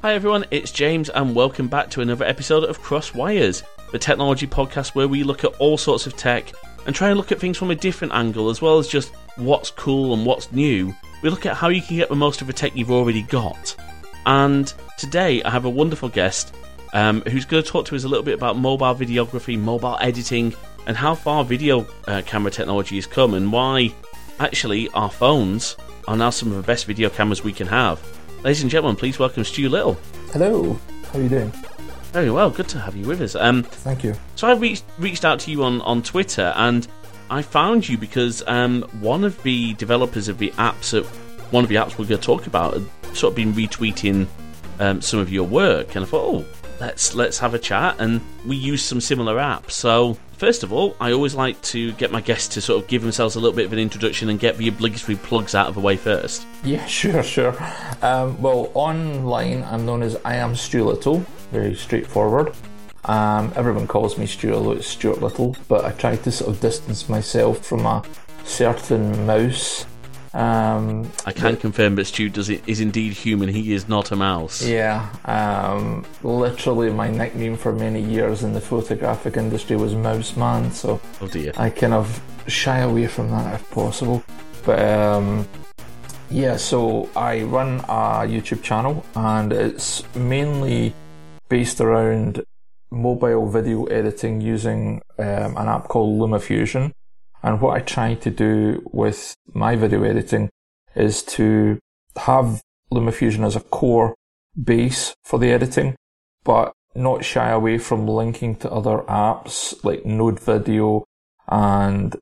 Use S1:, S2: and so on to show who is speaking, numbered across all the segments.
S1: Hi everyone, it's James, and welcome back to another episode of Crossed Wires, the technology podcast where we look at all sorts of tech and try and look at things from a different angle, as well as just what's cool and what's new. We look at how you can get the most of the tech you've already got. And today I have a wonderful guest um, who's going to talk to us a little bit about mobile videography, mobile editing, and how far video uh, camera technology has come, and why actually our phones are now some of the best video cameras we can have. Ladies and gentlemen, please welcome Stu Little.
S2: Hello, how are you doing?
S1: Very well, good to have you with us. Um,
S2: Thank you.
S1: so I reached reached out to you on, on Twitter, and I found you because um, one of the developers of the apps, that, one of the apps we're going to talk about, had sort of been retweeting um, some of your work, and I thought, oh, let's let's have a chat, and we use some similar apps. So first of all, I always like to get my guests to sort of give themselves a little bit of an introduction and get the obligatory plugs out of the way first.
S2: Yeah, sure, sure. Um, well, online, I'm known as I am Stu Little. Very straightforward. Um, everyone calls me Stuart, although it's Stuart Little, but I try to sort of distance myself from a certain mouse. Um,
S1: I can confirm that Stu does it, is indeed human. He is not a mouse.
S2: yeah, um, literally my nickname for many years in the photographic industry was Mouse Man, so
S1: Oh dear.
S2: I kind of shy away from that if possible. But um, yeah, so I run a YouTube channel and it's mainly based around mobile video editing using um, an app called LumaFusion. And what I try to do with my video editing is to have LumaFusion as a core base for the editing, but not shy away from linking to other apps like Node Video and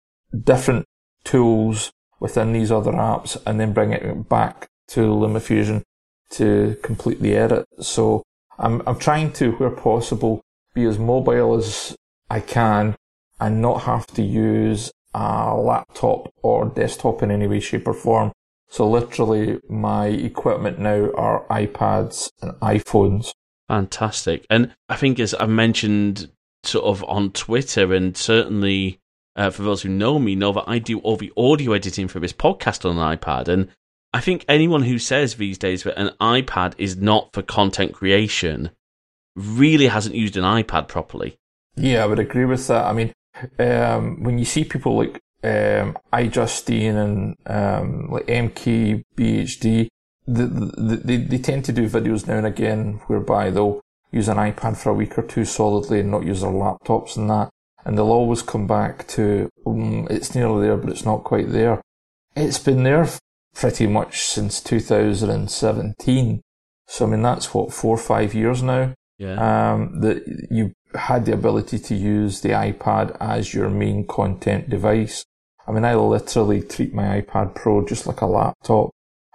S2: different tools within these other apps and then bring it back to LumaFusion to complete the edit. So I'm, I'm trying to, where possible, be as mobile as I can and not have to use a laptop or desktop in any way, shape or form. So literally my equipment now are iPads and iPhones.
S1: Fantastic. And I think, as I mentioned sort of on Twitter, and certainly uh, for those who know me, know that I do all the audio editing for this podcast on an iPad. And I think anyone who says these days that an iPad is not for content creation really hasn't used an iPad properly.
S2: Yeah, I would agree with that. I mean, um, when you see people like um, iJustine and um, like MK BHD, the, the, they, they tend to do videos now and again whereby they'll use an iPad for a week or two solidly and not use their laptops and that. And they'll always come back to, um, it's nearly there, but it's not quite there. It's been there pretty much since 2017. So, I mean, that's what, four or five years now
S1: Yeah.
S2: um, that you had the ability to use the iPad as your main content device. I mean, I literally treat my iPad Pro just like a laptop.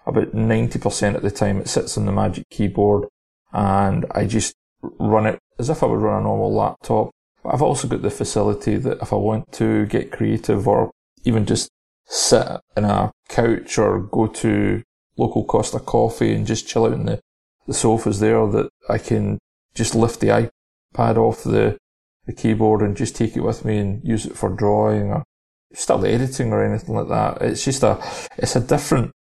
S2: About 90% of the time it sits on the magic keyboard and I just run it as if I would run a normal laptop. But I've also got the facility that if I want to get creative or even just sit in a couch or go to local Costa Coffee and just chill out in the, the sofas there that I can just lift the iPad off the, the keyboard and just take it with me and use it for drawing or still editing or anything like that. It's just a, it's a different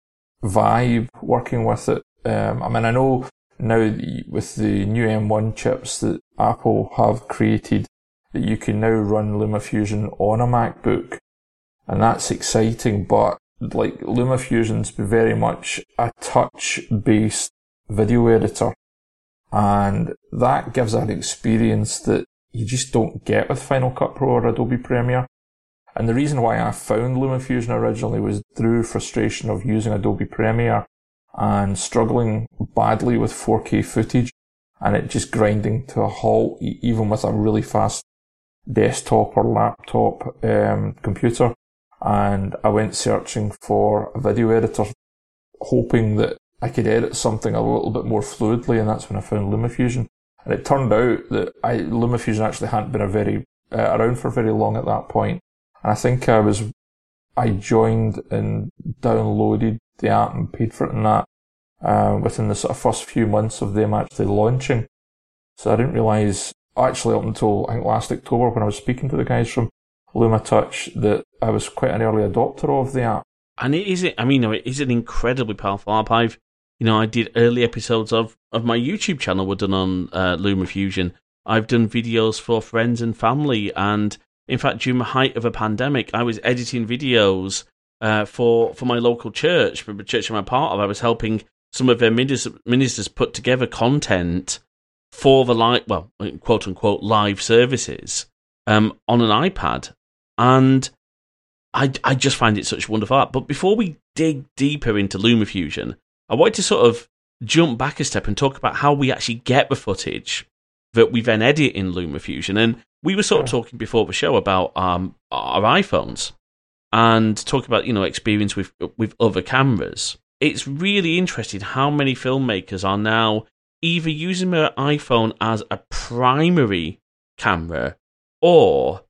S2: vibe working with it. Um, I mean, I know now with the new M1 chips that Apple have created that you can now run LumaFusion on a MacBook and that's exciting, but like LumaFusion's very much a touch based video editor and that gives an experience that you just don't get with Final Cut Pro or Adobe Premiere. And the reason why I found LumaFusion originally was through frustration of using Adobe Premiere and struggling badly with 4K footage and it just grinding to a halt even with a really fast desktop or laptop um, computer. And I went searching for a video editor hoping that I could edit something a little bit more fluidly, and that's when I found LumaFusion. And it turned out that I, LumaFusion actually hadn't been very uh, around for very long at that point. And I think I was, I joined and downloaded the app and paid for it and that uh, within the sort of first few months of them actually launching. So I didn't realise actually up until I think last October when I was speaking to the guys from LumaTouch that I was quite an early adopter of the app.
S1: And it is, I mean, it is an incredibly powerful app. I've You know, I did early episodes of, of my YouTube channel were done on uh, LumaFusion. I've done videos for friends and family, and in fact, during the height of a pandemic, I was editing videos uh, for for my local church, for the church I'm a part of. I was helping some of their ministers, ministers put together content for the live, well, quote unquote, live services um, on an iPad, and I I just find it such wonderful art. But before we dig deeper into LumaFusion, I wanted to sort of jump back a step and talk about how we actually get the footage that we then edit in LumaFusion. And we were sort of talking before the show about um, our iPhones and talking about you know experience with with other cameras. It's really interesting how many filmmakers are now either using their iPhone as a primary camera or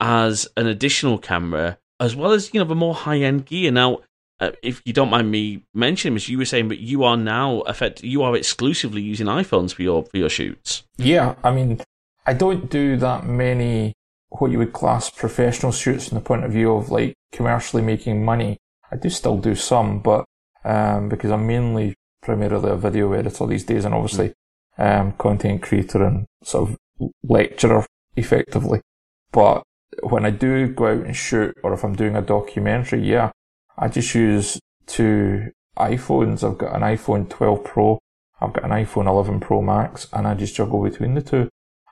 S1: as an additional camera, as well as you know the more high end gear. Now, uh, if you don't mind me mentioning, as you were saying, but you are now effect you are exclusively using iPhones for your for your shoots.
S2: Yeah, I mean, I don't do that many what you would class professional shoots from the point of view of like commercially making money. I do still do some, but um, because I'm mainly primarily a video editor these days, and obviously um, content creator and sort of lecturer effectively. But when I do go out and shoot, or if I'm doing a documentary, yeah, I just use two iPhones. I've got an iPhone 12 Pro, I've got an iPhone 11 Pro Max, and I just juggle between the two.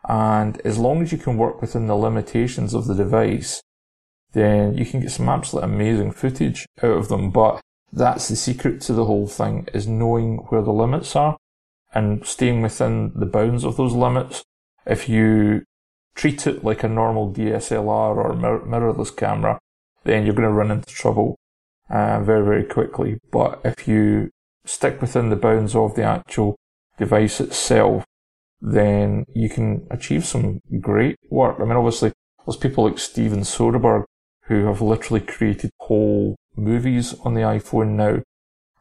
S2: And as long as you can work within the limitations of the device, then you can get some absolutely amazing footage out of them. But that's the secret to the whole thing is knowing where the limits are and staying within the bounds of those limits. If you treat it like a normal DSLR or mirrorless camera, then you're going to run into trouble uh, very, very quickly. But if you stick within the bounds of the actual device itself, then you can achieve some great work. I mean, obviously, there's people like Steven Soderbergh who have literally created whole movies on the iPhone now,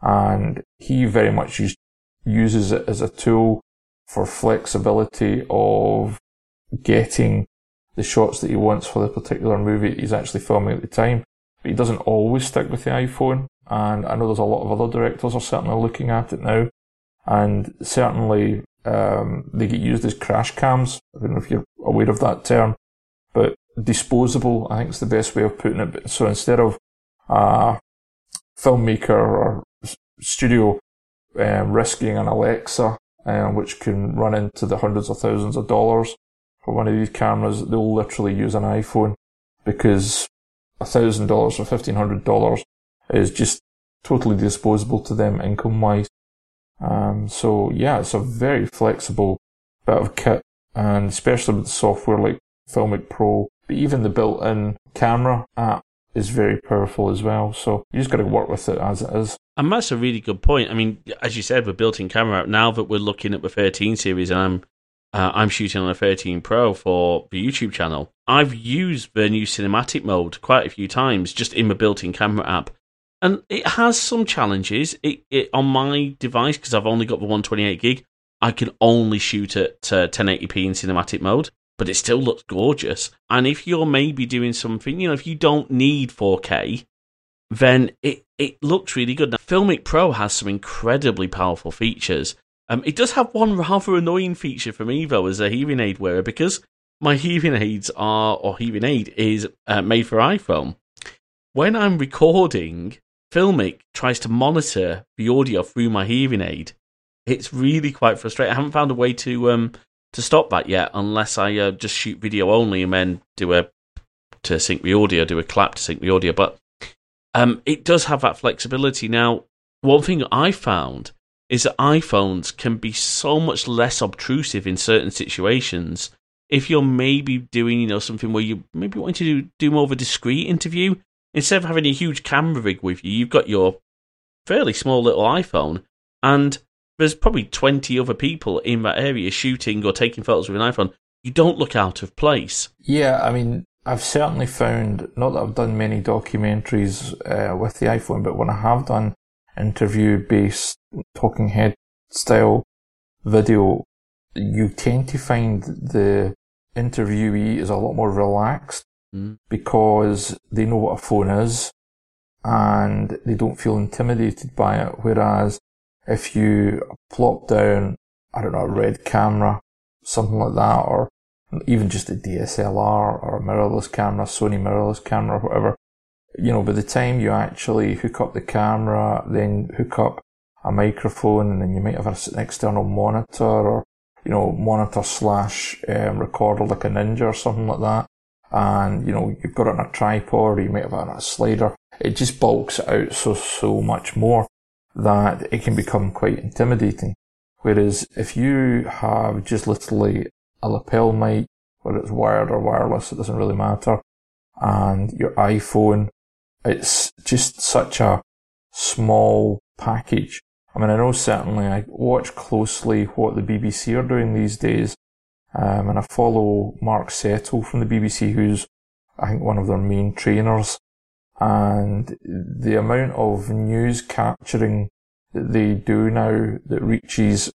S2: and he very much use, uses it as a tool for flexibility of getting the shots that he wants for the particular movie he's actually filming at the time. But he doesn't always stick with the iPhone, and I know there's a lot of other directors are certainly looking at it now, and certainly um, they get used as crash cams. I don't know if you're aware of that term, but disposable, I think is the best way of putting it. So instead of a filmmaker or studio um, risking an Alexa, um, which can run into the hundreds of thousands of dollars for one of these cameras, they'll literally use an iPhone because a thousand dollars or fifteen hundred dollars is just totally disposable to them income wise. Um, so yeah, it's a very flexible bit of kit, and especially with the software like Filmic Pro, but even the built-in camera app is very powerful as well. So you just got to work with it as it is.
S1: And that's a really good point. I mean, as you said, with built-in camera app, now that we're looking at the 13 series, and I'm uh, I'm shooting on a 13 Pro for the YouTube channel. I've used the new cinematic mode quite a few times just in the built-in camera app, and it has some challenges. It, it on my device because I've only got the 128 gig. I can only shoot at uh, 1080p in cinematic mode, but it still looks gorgeous. And if you're maybe doing something, you know, if you don't need 4K, then it it looks really good. Now, Filmic Pro has some incredibly powerful features. Um, it does have one rather annoying feature for me though, as a hearing aid wearer, because my hearing aids are, or hearing aid is uh, made for iPhone. When I'm recording, Filmic tries to monitor the audio through my hearing aid. It's really quite frustrating. I haven't found a way to um to stop that yet, unless I uh, just shoot video only and then do a to sync the audio, do a clap to sync the audio. But um, it does have that flexibility. Now, one thing I found is that iPhones can be so much less obtrusive in certain situations. If you're maybe doing, you know, something where you maybe want to do, do more of a discreet interview, instead of having a huge camera rig with you, you've got your fairly small little iPhone, and there's probably 20 other people in that area shooting or taking photos with an iPhone. You don't look out of place.
S2: Yeah, I mean, I've certainly found, not that I've done many documentaries uh, with the iPhone, but when I have done interview based talking head style video, you tend to find the interviewee is a lot more relaxed mm. because they know what a phone is and they don't feel intimidated by it. Whereas if you plop down, I don't know, a red camera, something like that, or even just a DSLR or a mirrorless camera, Sony mirrorless camera, whatever, you know, by the time you actually hook up the camera, then hook up a microphone, and then you might have an external monitor or, you know, monitor slash um, recorder like a Ninja or something like that. And, you know, you've got it on a tripod or you might have it on a slider. It just bulks out so, so much more that it can become quite intimidating. Whereas if you have just literally a lapel mic, whether it's wired or wireless, it doesn't really matter, and your iPhone, it's just such a small package. I mean, I know certainly I watch closely what the BBC are doing these days, um, and I follow Mark Settle from the BBC, who's I think one of their main trainers, and the amount of news capturing that they do now that reaches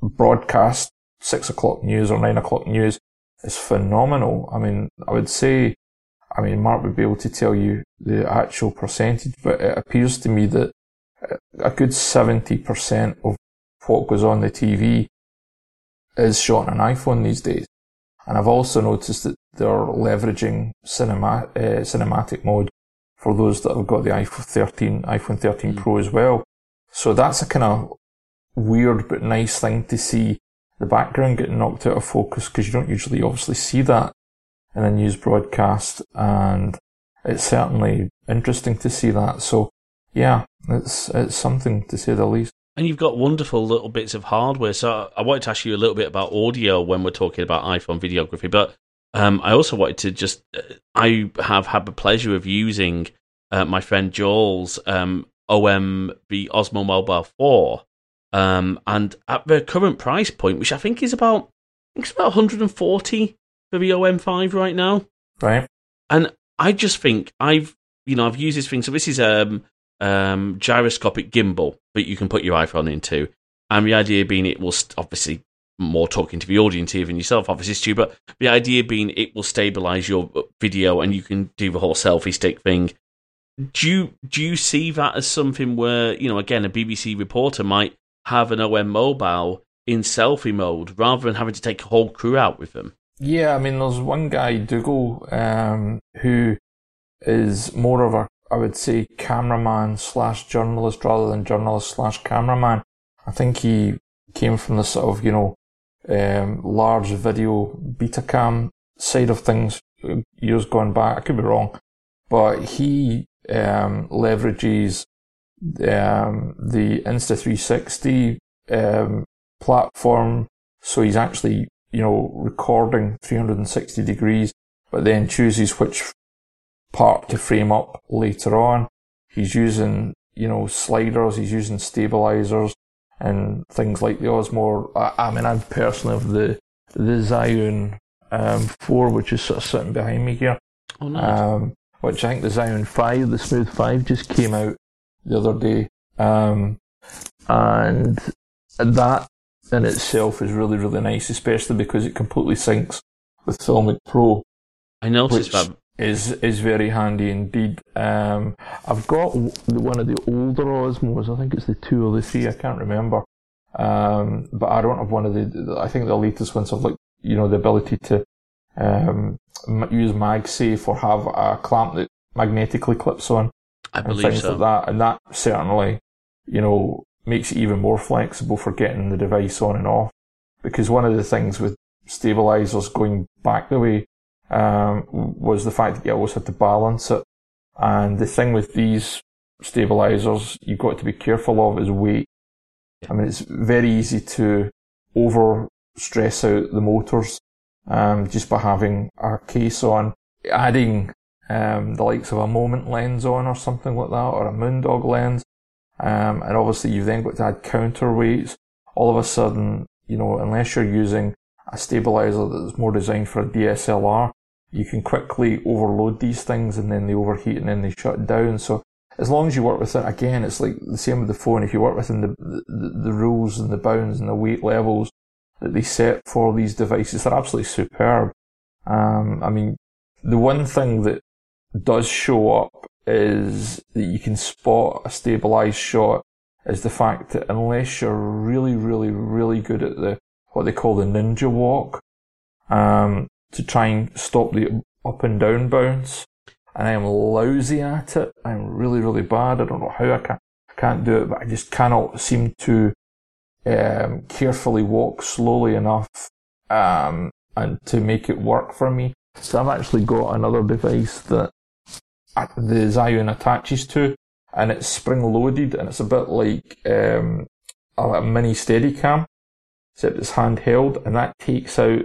S2: broadcast six o'clock news or nine o'clock news is phenomenal. I mean, I would say, I mean, Mark would be able to tell you the actual percentage, but it appears to me that a good 70% of what goes on the TV is shot on an iPhone these days. And I've also noticed that they're leveraging cinema, uh, cinematic mode for those that have got the iPhone 13, iPhone 13 Pro as well. So that's a kind of weird but nice thing to see the background getting knocked out of focus because you don't usually obviously see that in a news broadcast and it's certainly interesting to see that. So yeah, it's, it's something to say the least.
S1: And you've got wonderful little bits of hardware. So I wanted to ask you a little bit about audio when we're talking about iPhone videography, but um, I also wanted to just, uh, I have had the pleasure of using uh, my friend Joel's um, OM, the Osmo Mobile 4. Um, and at the current price point, which I think is about, I think it's about 140 for the OM5 right now.
S2: Right.
S1: And I just think I've, you know, I've used this thing. So this is um, um, gyroscopic gimbal that you can put your iPhone into. And the idea being it will st- obviously more talking to the audience here than yourself, obviously, Stu, but the idea being it will stabilize your video and you can do the whole selfie stick thing do you do you see that as something where you know again a BBC reporter might have an OM mobile in selfie mode rather than having to take a whole crew out with them?
S2: Yeah, I mean, there's one guy, Dougal, um, who is more of a, I would say, cameraman slash journalist rather than journalist slash cameraman. I think he came from the sort of, you know, um, large video Betacam side of things years gone back. I could be wrong, but he um, leverages um, the Insta360 um, platform. So he's actually, you know, recording 360 degrees, but then chooses which part to frame up later on. He's using, you know, sliders, he's using stabilizers and things like the Osmo. I, I mean, I'm personally of the, the Zhiyun um, 4, which is sort of sitting behind me here.
S1: Oh, nice. Um,
S2: which I think the Zhiyun 5, the Smooth 5, just came out the other day. Um, and that in itself is really, really nice, especially because it completely syncs with Filmic Pro.
S1: I noticed that.
S2: Is, is very handy indeed. Um, I've got one of the older Osmos, I think it's the 2 or the 3, I can't remember. Um, but I don't have one of the, I think the latest ones have like, you know, the ability to um, use MagSafe or have a clamp that magnetically clips on.
S1: I
S2: and things
S1: so.
S2: like that. And that certainly, you know, makes it even more flexible for getting the device on and off. Because one of the things with stabilizers going back the way um, was the fact that you always had to balance it. And the thing with these stabilizers you've got to be careful of is weight. I mean, it's very easy to over stress out the motors um, just by having a case on, adding um, the likes of a moment lens on or something like that, or a moondog lens. Um, and obviously you've then got to add counterweights. All of a sudden, you know, unless you're using a stabilizer that's more designed for a DSLR, you can quickly overload these things and then they overheat and then they shut down. So as long as you work within, again, it's like the same with the phone. If you work within the, the, the rules and the bounds and the weight levels, that they set for these devices. They're absolutely superb. Um, I mean, the one thing that does show up is that you can spot a stabilized shot is the fact that unless you're really, really, really good at the what they call the ninja walk, um, to try and stop the up and down bounce, and I am lousy at it. I'm really, really bad. I don't know how I can can't do it, but I just cannot seem to um, carefully walk slowly enough um, and to make it work for me. So I've actually got another device that the Zhiyun attaches to, and it's spring loaded, and it's a bit like um, a mini Steadicam, except it's handheld, and that takes out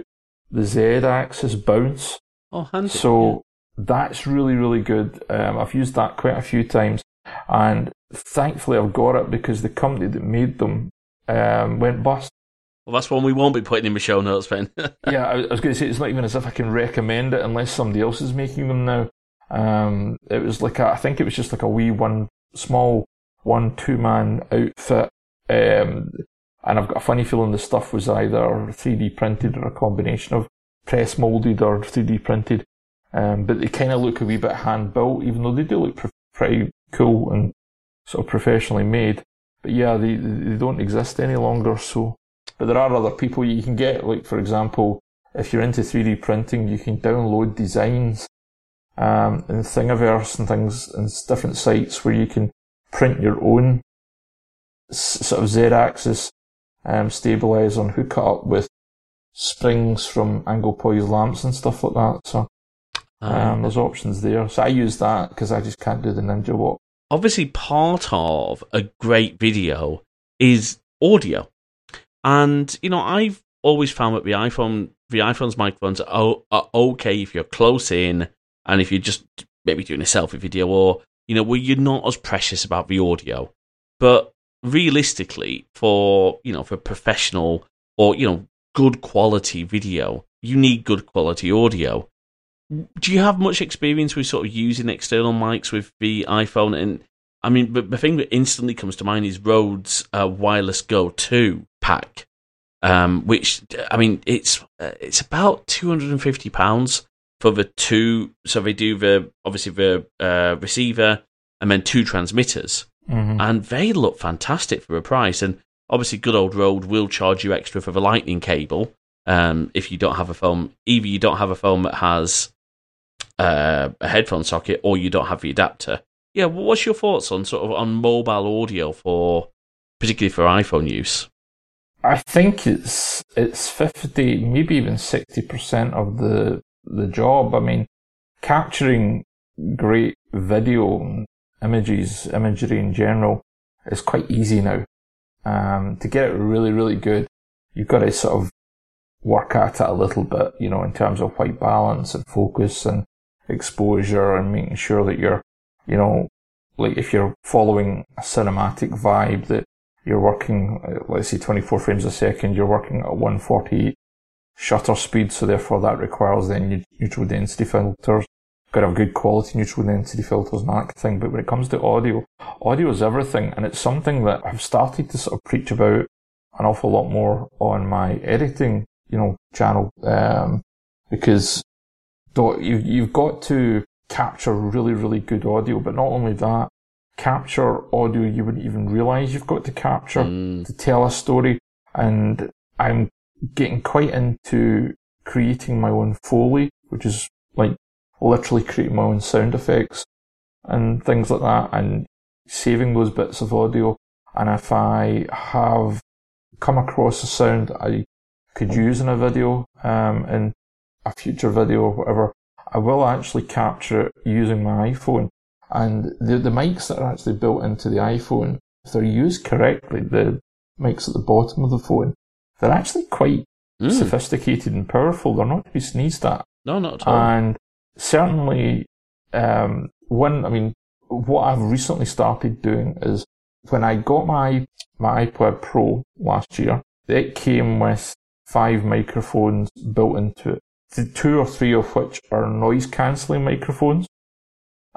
S2: the Z-axis bounce.
S1: Oh, handy.
S2: So yeah. that's really, really good. Um, I've used that quite a few times, and thankfully I've got it because the company that made them um, went bust.
S1: Well, that's one we won't be putting in the show notes, Ben.
S2: yeah, I was going to say it's not even as if I can recommend it unless somebody else is making them now. Um, it was like a, I think it was just like a wee one, small one two man outfit. Um, and I've got a funny feeling the stuff was either 3D printed or a combination of press molded or 3D printed. Um, but they kind of look a wee bit hand built, even though they do look pretty cool and sort of professionally made. But yeah, they, they don't exist any longer. So, but there are other people you can get, like for example, if you're into 3D printing, you can download designs um, in Thingiverse and things and different sites where you can print your own sort of Z-axis um, stabilizer and hook it up with springs from angle poised lamps and stuff like that. So um, there's options there. So I use that because I just can't do the ninja walk
S1: obviously part of a great video is audio. And, you know, I've always found that the iPhone, the iPhone's microphones are, are okay if you're close in and if you're just maybe doing a selfie video or, you know, where you're not as precious about the audio. But realistically, for, you know, for professional or, you know, good quality video, you need good quality audio do you have much experience with sort of using external mics with the iPhone? And I mean, the, the thing that instantly comes to mind is Rode's uh, Wireless Go 2 pack, um, which I mean, it's uh, it's about two hundred and fifty pounds for the two. So they do the obviously the uh, receiver and then two transmitters, mm-hmm. and they look fantastic for a price. And obviously, good old Rode will charge you extra for the lightning cable. Um, if you don't have a phone, either you don't have a phone that has uh, a headphone socket or you don't have the adapter. Yeah, what's your thoughts on sort of on mobile audio for particularly for iPhone use?
S2: I think it's it's fifty, maybe even sixty percent of the the job. I mean, capturing great video images, imagery in general, is quite easy now. Um, to get it really, really good, you've got to sort of work at it a little bit, you know, in terms of white balance and focus and exposure and making sure that you're, you know, like if you're following a cinematic vibe that you're working, uh, let's say 24 frames a second, you're working at 148 shutter speed, so therefore that requires then neutral density filters. Got to have good quality neutral density filters and that kind of thing. But when it comes to audio, audio is everything, and it's something that I've started to sort of preach about an awful lot more on my editing, you know, channel, um, because you, you've got to capture really, really good audio, but not only that, capture audio you wouldn't even realize you've got to capture mm. to tell a story. And I'm getting quite into creating my own Foley, which is like literally creating my own sound effects and things like that and saving those bits of audio. And if I have come across a sound I could use in a video, um, and a future video or whatever, I will actually capture it using my iPhone. And the, the mics that are actually built into the iPhone, if they're used correctly, the mics at the bottom of the phone, they're actually quite mm. sophisticated and powerful. They're not to be sneezed at.
S1: No, not at all.
S2: And certainly, um, one, I mean, what I've recently started doing is when I got my, my iPad Pro last year, it came with five microphones built into it the two or three of which are noise cancelling microphones,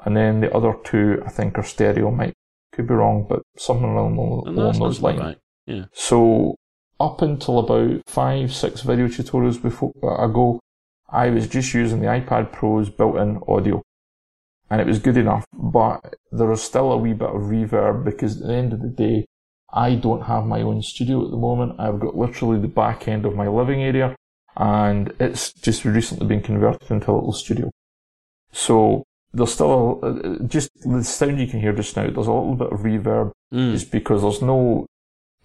S2: and then the other two I think are stereo mic. Could be wrong, but something along, along those lines. Right.
S1: Yeah.
S2: So up until about five, six video tutorials before uh, ago, I was just using the iPad Pro's built-in audio, and it was good enough. But there was still a wee bit of reverb because at the end of the day, I don't have my own studio at the moment. I've got literally the back end of my living area and it's just recently been converted into a little studio. So there's still a, just the sound you can hear just now. There's a little bit of reverb
S1: Mm.
S2: just because there's no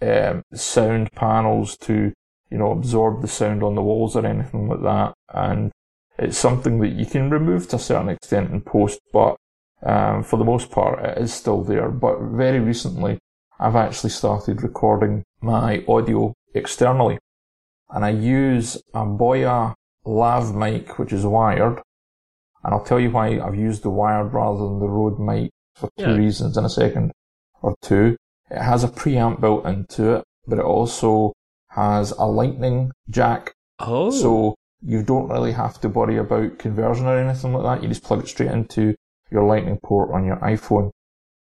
S2: um, sound panels to you know absorb the sound on the walls or anything like that, and it's something that you can remove to a certain extent in post, but um, for the most part it is still there. But very recently, I've actually started recording my audio externally, and I use a Boya lav mic which is wired, and I'll tell you why I've used the wired rather than the Rode mic for two
S1: Yeah.
S2: reasons in a second or two. It has a preamp built into it, but it also has a lightning jack,
S1: Oh.
S2: so you don't really have to worry about conversion or anything like that. You just plug it straight into your lightning port on your iPhone.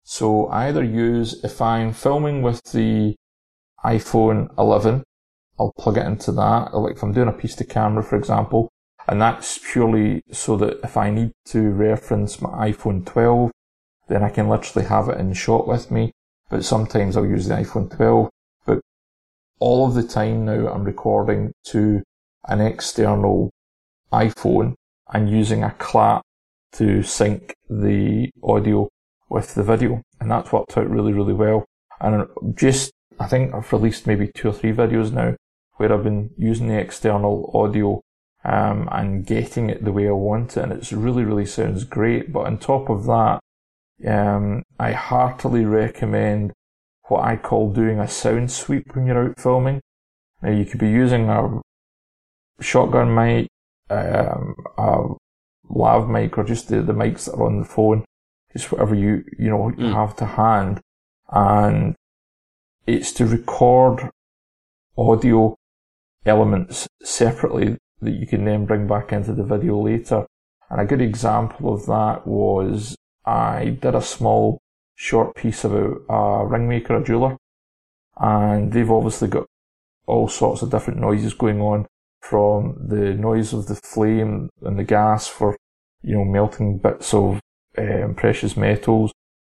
S2: So I either use, if I'm filming with the iPhone 11, I'll plug it into that. Like if I'm doing a piece to camera, for example, and that's purely so that if I need to reference my iPhone 12, then I can literally have it in shot with me. But sometimes I'll use the iPhone 12. But all of the time now I'm recording to an external iPhone and using a clap to sync the audio with the video. And that's worked out really, really well. And just, I think I've released maybe two or three videos now where I've been using the external audio um, and getting it the way I want it. And it's really, really sounds great. But on top of that, um, I heartily recommend what I call doing a sound sweep when you're out filming. Now you could be using a shotgun mic, um, a lav mic, or just the, the mics that are on the phone, just whatever you you know you
S1: Mm.
S2: have to hand, and it's to record audio elements separately that you can then bring back into the video later. And a good example of that was I did a small short piece about a ringmaker, a jeweler, and they've obviously got all sorts of different noises going on from the noise of the flame and the gas for, you know, melting bits of um, precious metals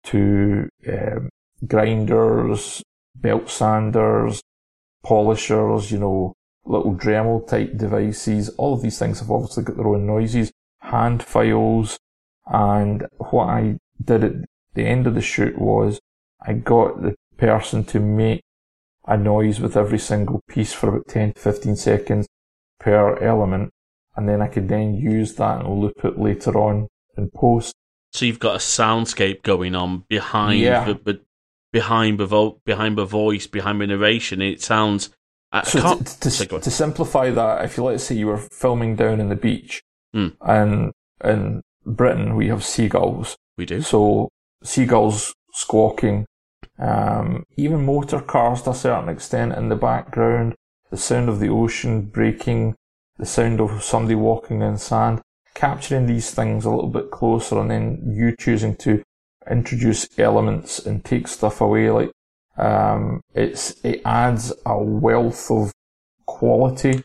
S2: to um, grinders, belt sanders, polishers, you know, little Dremel type devices. All of these things have obviously got their own noises, hand files, and what I did at the end of the shoot was I got the person to make a noise with every single piece for about 10 to 15 seconds per element, and then I could then use that and loop it later on in post.
S1: So you've got a soundscape going on behind
S2: Yeah.
S1: the, but behind the vo- behind the voice, behind the narration. It sounds. I,
S2: So to, to,
S1: so
S2: to simplify that, if you let's say you were filming down in the beach,
S1: Hmm.
S2: and in Britain we have seagulls,
S1: we do.
S2: so seagulls squawking, um, even motor cars to a certain extent in the background, the sound of the ocean breaking, the sound of somebody walking in sand, capturing these things a little bit closer and then you choosing to introduce elements and take stuff away like um, it's it adds a wealth of quality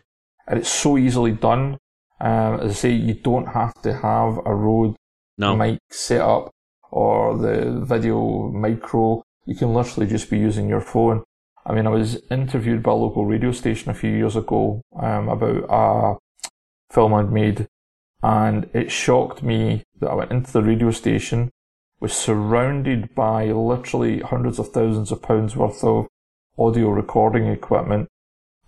S2: and it's so easily done. Um, as I say, you don't have to have a Rode
S1: No.
S2: mic set up or the VideoMicro. You can literally just be using your phone. I mean, I was interviewed by a local radio station a few years ago um, about a film I'd made, and it shocked me that I went into the radio station, was surrounded by literally hundreds of thousands of pounds worth of audio recording equipment,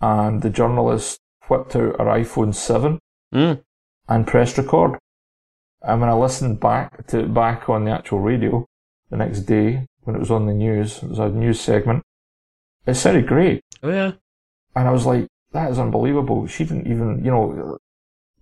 S2: and the journalist whipped out her iPhone 7
S1: Mm.
S2: and pressed record. And when I listened back to back on the actual radio the next day when it was on the news, it was a news segment. It sounded great,
S1: Oh yeah.
S2: and I was like, "That is unbelievable." She didn't even, you know,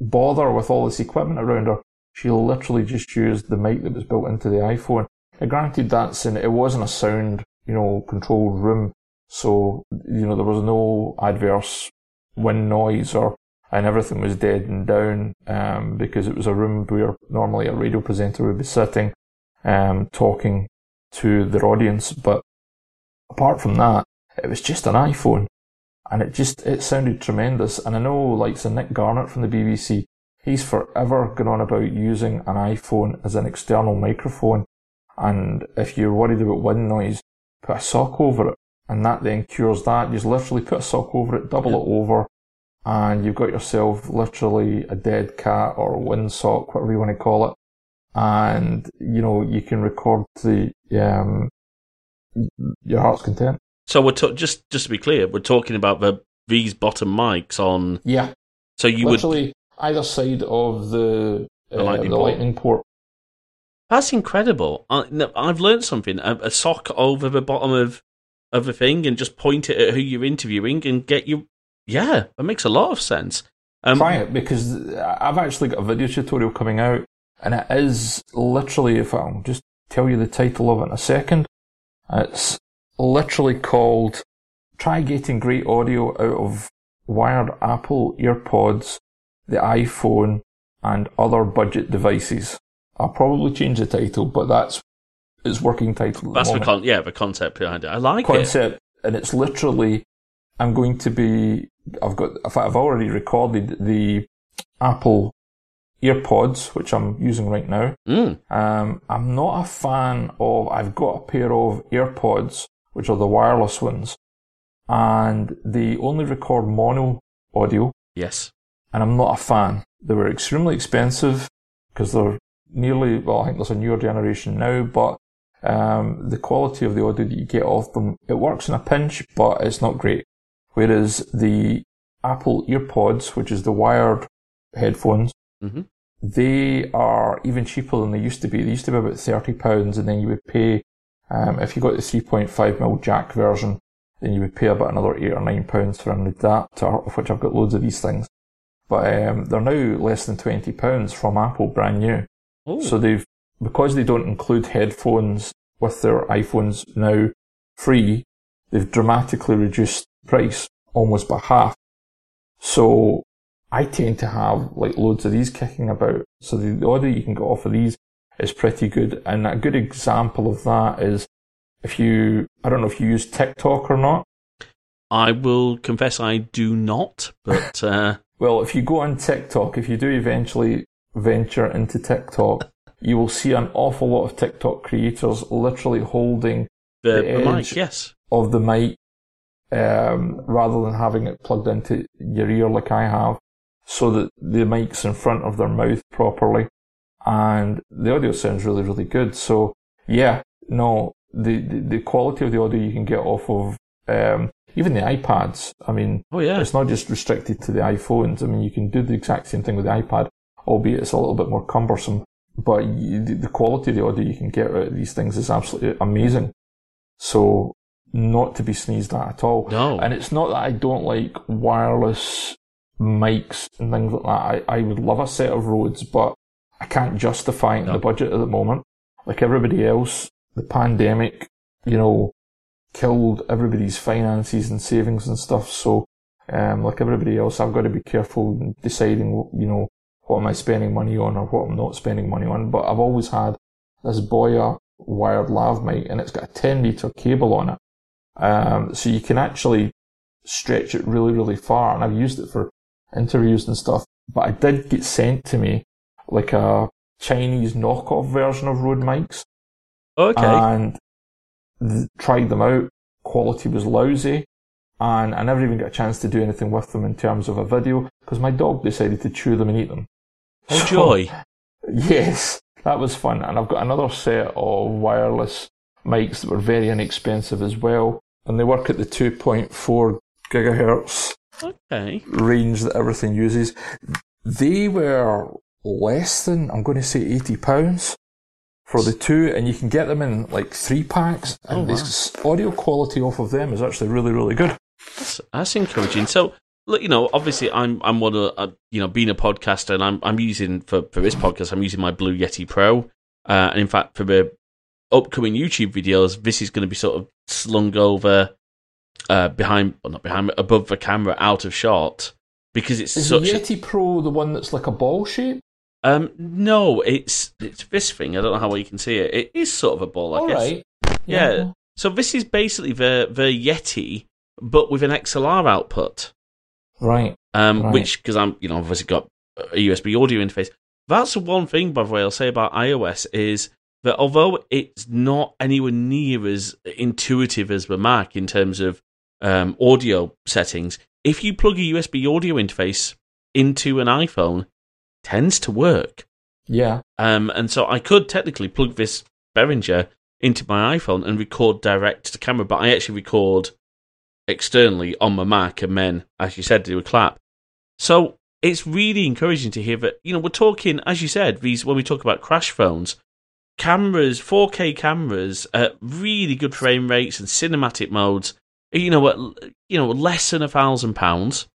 S2: bother with all this equipment around her. She literally just used the mic that was built into the iPhone. Now, granted, that's in, it wasn't a sound, you know, controlled room, so you know there was no adverse wind noise or and everything was dead and down um, because it was a room where normally a radio presenter would be sitting um, talking to their audience. But apart from that, it was just an iPhone, and it just it sounded tremendous. And I know, like, so Nick Garnett from the BBC, he's forever gone on about using an iPhone as an external microphone. And if you're worried about wind noise, put a sock over it and that then cures that. You just literally put a sock over it, double it over, and you've got yourself literally a dead cat or a windsock, whatever you want to call it. And, you know, you can record the, um, your heart's content.
S1: So we're to- just just to be clear, we're talking about the these bottom mics on.
S2: Yeah.
S1: So you would
S2: literally either side of the, uh,
S1: The lightning
S2: the
S1: port.
S2: lightning port.
S1: That's incredible. I, I've learned something. A, a sock over the bottom of of a thing and just point it at who you're interviewing and get you. Yeah, that makes a lot of sense. Um,
S2: Try it because I've actually got a video tutorial coming out and it is literally, if I'll just tell you the title of it in a second, it's literally called Try Getting Great Audio Out of Wired Apple EarPods, the iPhone, and Other Budget Devices. I'll probably change the title, but that's its working title. At
S1: That's
S2: the
S1: the con- yeah the concept behind it. I like it.
S2: concept, and it's literally, I'm going to be, I've got, in fact, I've already recorded the Apple EarPods, which I'm using right now.
S1: Mm.
S2: Um, I'm not a fan of, I've got a pair of AirPods, which are the wireless ones, and they only record mono audio,
S1: Yes.
S2: and I'm not a fan. They were extremely expensive because they're nearly, well, I think there's a newer generation now, but um, the quality of the audio that you get off them, it works in a pinch, but it's not great. Whereas the Apple EarPods, which is the wired headphones,
S1: Mhm.
S2: they are even cheaper than they used to be. They used to be about thirty pounds, and then you would pay um, if you got the three point five mm jack version, then you would pay about another eight or nine pounds for an adapter, of which I've got loads of these things. But um, they're now less than twenty pounds from Apple, brand new.
S1: Ooh.
S2: So they've because they don't include headphones with their iPhones now free, they've dramatically reduced price almost by half. So I tend to have like loads of these kicking about. So the, the audio you can get off of these is pretty good. And a good example of that is if you, I don't know if you use TikTok or not.
S1: I will confess I do not, but uh,
S2: Well, if you go on TikTok, if you do eventually venture into TikTok, you will see an awful lot of TikTok creators literally holding
S1: the,
S2: The
S1: the mic, yes.
S2: of the mic um, rather than having it plugged into your ear like I have, so that the mic's in front of their mouth properly, and the audio sounds really really good. So yeah, no, the the, the quality of the audio you can get off of um, even the iPads. I mean,
S1: Oh yeah.
S2: it's not just restricted to the iPhones. I mean, you can do the exact same thing with the iPad, albeit it's a little bit more cumbersome. But you, the the quality of the audio you can get out of these things is absolutely amazing. So, not to be sneezed at at all.
S1: No.
S2: And it's not that I don't like wireless mics and things like that. I, I would love a set of Rodes, but I can't justify it in the budget at the moment. Like everybody else, the pandemic, you know, killed everybody's finances and savings and stuff. So, um, like everybody else, I've got to be careful in deciding, you know, what am I spending money on or what I'm not spending money on. But I've always had this Boya wired lav mic and it's got a 10 meter cable on it. Um, so you can actually stretch it really, really far. And I've used it for interviews and stuff. But I did get sent to me like a Chinese knockoff version of Rode mics
S1: okay.
S2: and th- tried them out. Quality was lousy, and I never even got a chance to do anything with them in terms of a video because my dog decided to chew them and eat them.
S1: oh
S2: So-
S1: joy.
S2: Yes, that was fun, and I've got another set of wireless mics that were very inexpensive as well, and they work at the 2.4 gigahertz
S1: Okay.
S2: range that everything uses. They were less than, I'm going to say 80 pounds for the two, and you can get them in like three packs, and
S1: Oh,
S2: the
S1: wow.
S2: s- audio quality off of them is actually really, really good.
S1: That's, that's encouraging. So, look, you know, obviously, I'm I'm one of uh, you know being a podcaster, and I'm I'm using for for this podcast, I'm using my Blue Yeti Pro, uh, and in fact, for the upcoming YouTube videos, this is going to be sort of slung over uh, behind, well, not behind, above the camera, out of shot, because it's
S2: Is
S1: such.
S2: the
S1: a-
S2: Yeti Pro the one that's like a ball shape?
S1: um, no, it's it's this thing. I don't know how well you can see it. It is sort of a ball, I
S2: All
S1: guess.
S2: right.
S1: Yeah. So this is basically the the Yeti, but with an XLR output.
S2: Right.
S1: um,
S2: Right.
S1: which because I'm you know obviously got a USB audio interface. That's the one thing, by the way, I'll say about iOS is that although it's not anywhere near as intuitive as the Mac in terms of um, audio settings, if you plug a USB audio interface into an iPhone, tends to work.
S2: Yeah.
S1: Um, and so I could technically plug this Behringer into my iPhone and record direct to the camera, but I actually record externally on my Mac and then, as you said, do a clap. So it's really encouraging to hear that, you know, we're talking, as you said, these when we talk about crash phones, cameras, 4K cameras at really good frame rates and cinematic modes, you know, at, you know, less than a thousand pounds.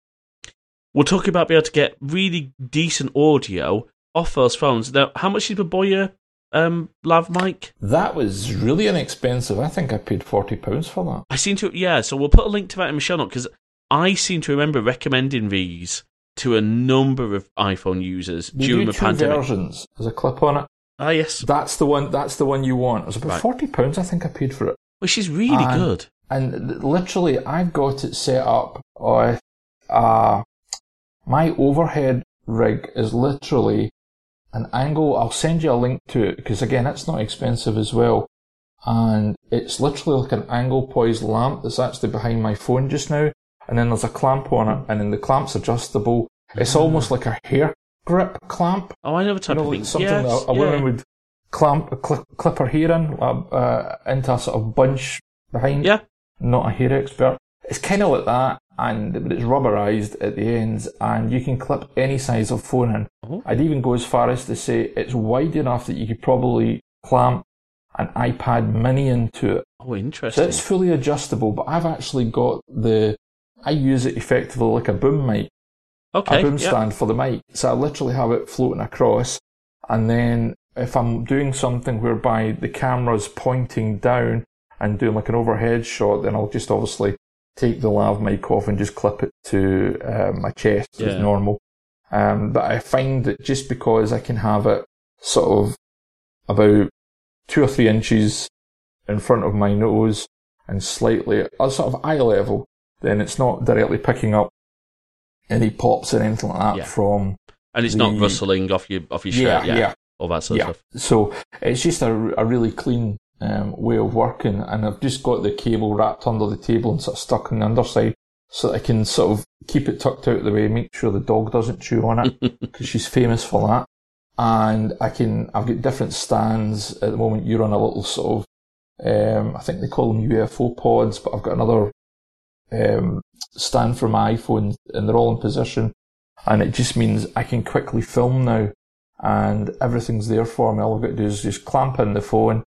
S1: We're talking about being able to get really decent audio off those phones. Now, how much is the Boya um, lav mic?
S2: That was really inexpensive. I think I paid forty pounds for that.
S1: I seem to, yeah. So we'll put a link to that in the show note because I seem to remember recommending these to a number of iPhone users
S2: They
S1: during
S2: do
S1: the
S2: two
S1: pandemic.
S2: versions. There's a clip on it.
S1: Ah, yes,
S2: That's the one. That's the one you want. It was about
S1: Right.
S2: forty pounds. I think I paid for it.
S1: which is really
S2: And-
S1: good.
S2: And literally, I've got it set up with uh, my overhead rig is literally an angle. I'll send you a link to it because again, it's not expensive as well. And it's literally like an angle poised lamp that's actually behind my phone just now. And then there's a clamp on it, and then the clamp's adjustable. It's almost like a hair grip clamp.
S1: Oh, I never type
S2: You know,
S1: of
S2: like something
S1: yes,
S2: that a, a
S1: yeah.
S2: woman would clamp, cl- clip her hair in uh, uh, into a sort of bunch behind.
S1: Yeah.
S2: Not a hair expert. It's kind of like that, and but it's rubberized at the ends, and you can clip any size of phone in.
S1: Oh.
S2: I'd even go as far as to say it's wide enough that you could probably clamp an iPad Mini into it.
S1: Oh, interesting.
S2: So it's fully adjustable, but I've actually got the. I use it effectively like a boom mic
S1: okay.
S2: a boom
S1: yeah.
S2: stand for the mic. So I literally have it floating across, and then if I'm doing something whereby the camera's pointing down and doing like an overhead shot, then I'll just obviously take the lav mic off and just clip it to uh, my chest
S1: Yeah.
S2: as normal. Um, but I find that just because I can have it sort of about two or three inches in front of my nose and slightly a sort of eye level, then it's not directly picking up any pops or anything like that
S1: Yeah.
S2: from
S1: and it's not rustling off your off your shirt, yeah,
S2: yeah,
S1: all that sort
S2: yeah.
S1: of stuff.
S2: So it's just a, a really clean um, way of working, and I've just got the cable wrapped under the table and sort of stuck on the underside, so that I can sort of keep it tucked out of the way, make sure the dog doesn't chew on it because she's famous for that. And I can, I've got different stands at the moment. You're on a little sort of, um, I think they call them UFO pods, but I've got another um, stand for my iPhone, and they're all in position. And it just means I can quickly film now, and everything's there for me. All I've got to do is just clamp in the phone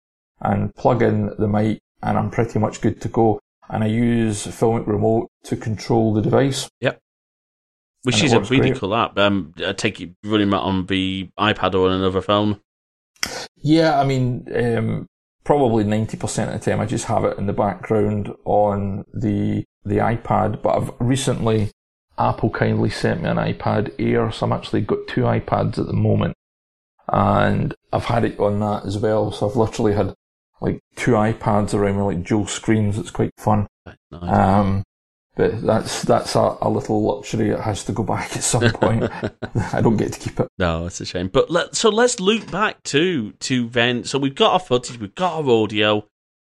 S2: and plug in the mic, and I'm pretty much good to go. And I use Filmic Remote to control the device. Yep.
S1: Which
S2: And
S1: is a really
S2: great.
S1: cool app. Um, I take it running that on the iPad or on another phone.
S2: Yeah, I mean, um, probably 90% of the time I just have it in the background on the, the iPad, but I've recently, Apple kindly sent me an iPad Air, so I'm actually got two iPads at the moment, and I've had it on that as well, so I've literally had like two iPads around me, like dual screens, it's quite fun.
S1: Nice.
S2: Um, but that's, that's a, a little luxury, it has to go back at some point. I don't get to keep it.
S1: No, it's a shame. But let so let's loop back to to then. So we've got our footage, we've got our audio,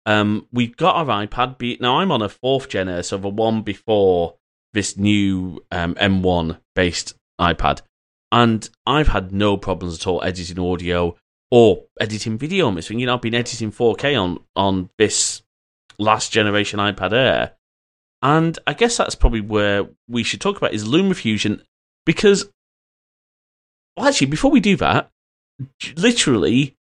S1: um, we've got our iPad. Be now I'm on a fourth gen so the one before this new um, M1 based iPad, and I've had no problems at all editing audio or editing video on this thing. You know, I've been editing 4K on on this last generation iPad Air, and I guess that's probably where we should talk about is LumaFusion because well, actually, before we do that, literally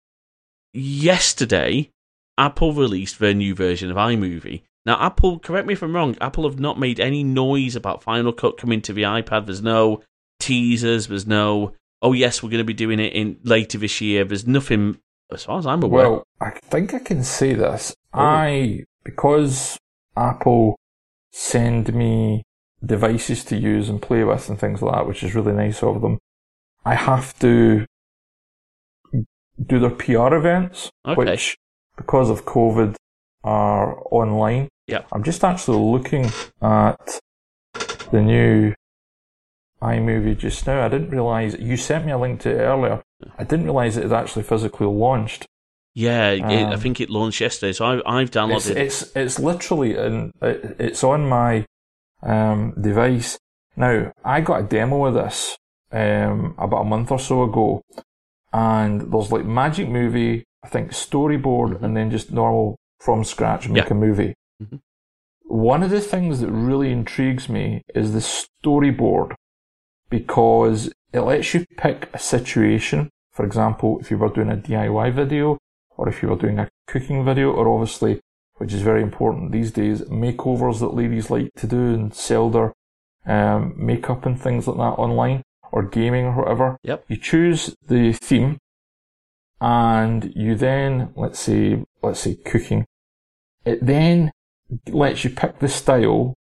S1: yesterday, Apple released their new version of iMovie. Now, Apple, correct me if I'm wrong, Apple have not made any noise about Final Cut coming to the iPad. There's no teasers. There's no, oh yes, we're going to be doing it in later this year. There's nothing, as far as I'm aware.
S2: Well, I think I can say this.
S1: Oh.
S2: I, because Apple send me devices to use and play with and things like that, which is really nice of them, I have to do their PR events,
S1: Okay.
S2: which, because of COVID, are online.
S1: Yeah.
S2: I'm just actually looking at the new iMovie just now. I didn't realise, you sent me a link to it earlier. I didn't realise it had actually physically launched.
S1: Yeah, it, I
S2: Um,
S1: think it launched yesterday, so I, I've downloaded.
S2: It's, it's it's literally in it, it's on my um, device now. I got a demo of this um, about a month or so ago, and there's like Magic Movie, I think storyboard,
S1: Mhm.
S2: and then just normal from scratch make
S1: Yeah.
S2: a movie.
S1: Mhm.
S2: One of the things that really intrigues me is the storyboard because it lets you pick a situation. For example, if you were doing a DIY video or if you were doing a cooking video or obviously, which is very important these days, makeovers that ladies like to do and sell their um, makeup and things like that online or gaming or whatever.
S1: Yep.
S2: You choose the theme and you then, let's say, let's say cooking. It then lets you pick the style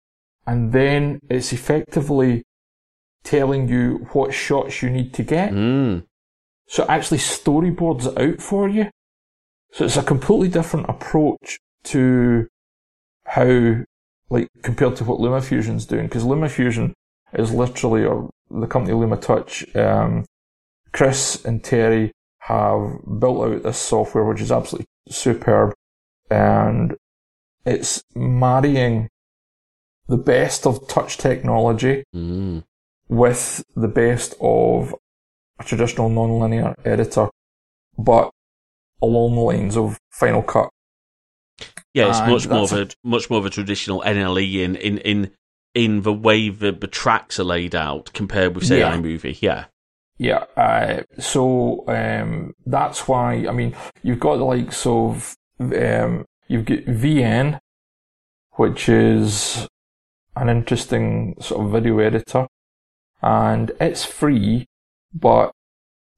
S2: and then it's effectively telling you what shots you need to get.
S1: Mm.
S2: So it actually storyboards it out for you. So it's a completely different approach to how, like, compared to what LumaFusion's doing. Because LumaFusion is literally, or the company LumaTouch, um, Chris and Terry have built out this software which is absolutely superb. And it's marrying the best of touch technology
S1: Mm.
S2: with the best of a traditional non-linear editor, but along the lines of Final Cut.
S1: Yeah, it's
S2: And
S1: much more of a much more of a traditional NLE in in in, in the way the, the tracks are laid out compared with say
S2: Yeah.
S1: iMovie. Yeah.
S2: Yeah, uh, so um, that's why. I mean, you've got the likes of um, you've got VN, which is an interesting sort of video editor, and it's free, but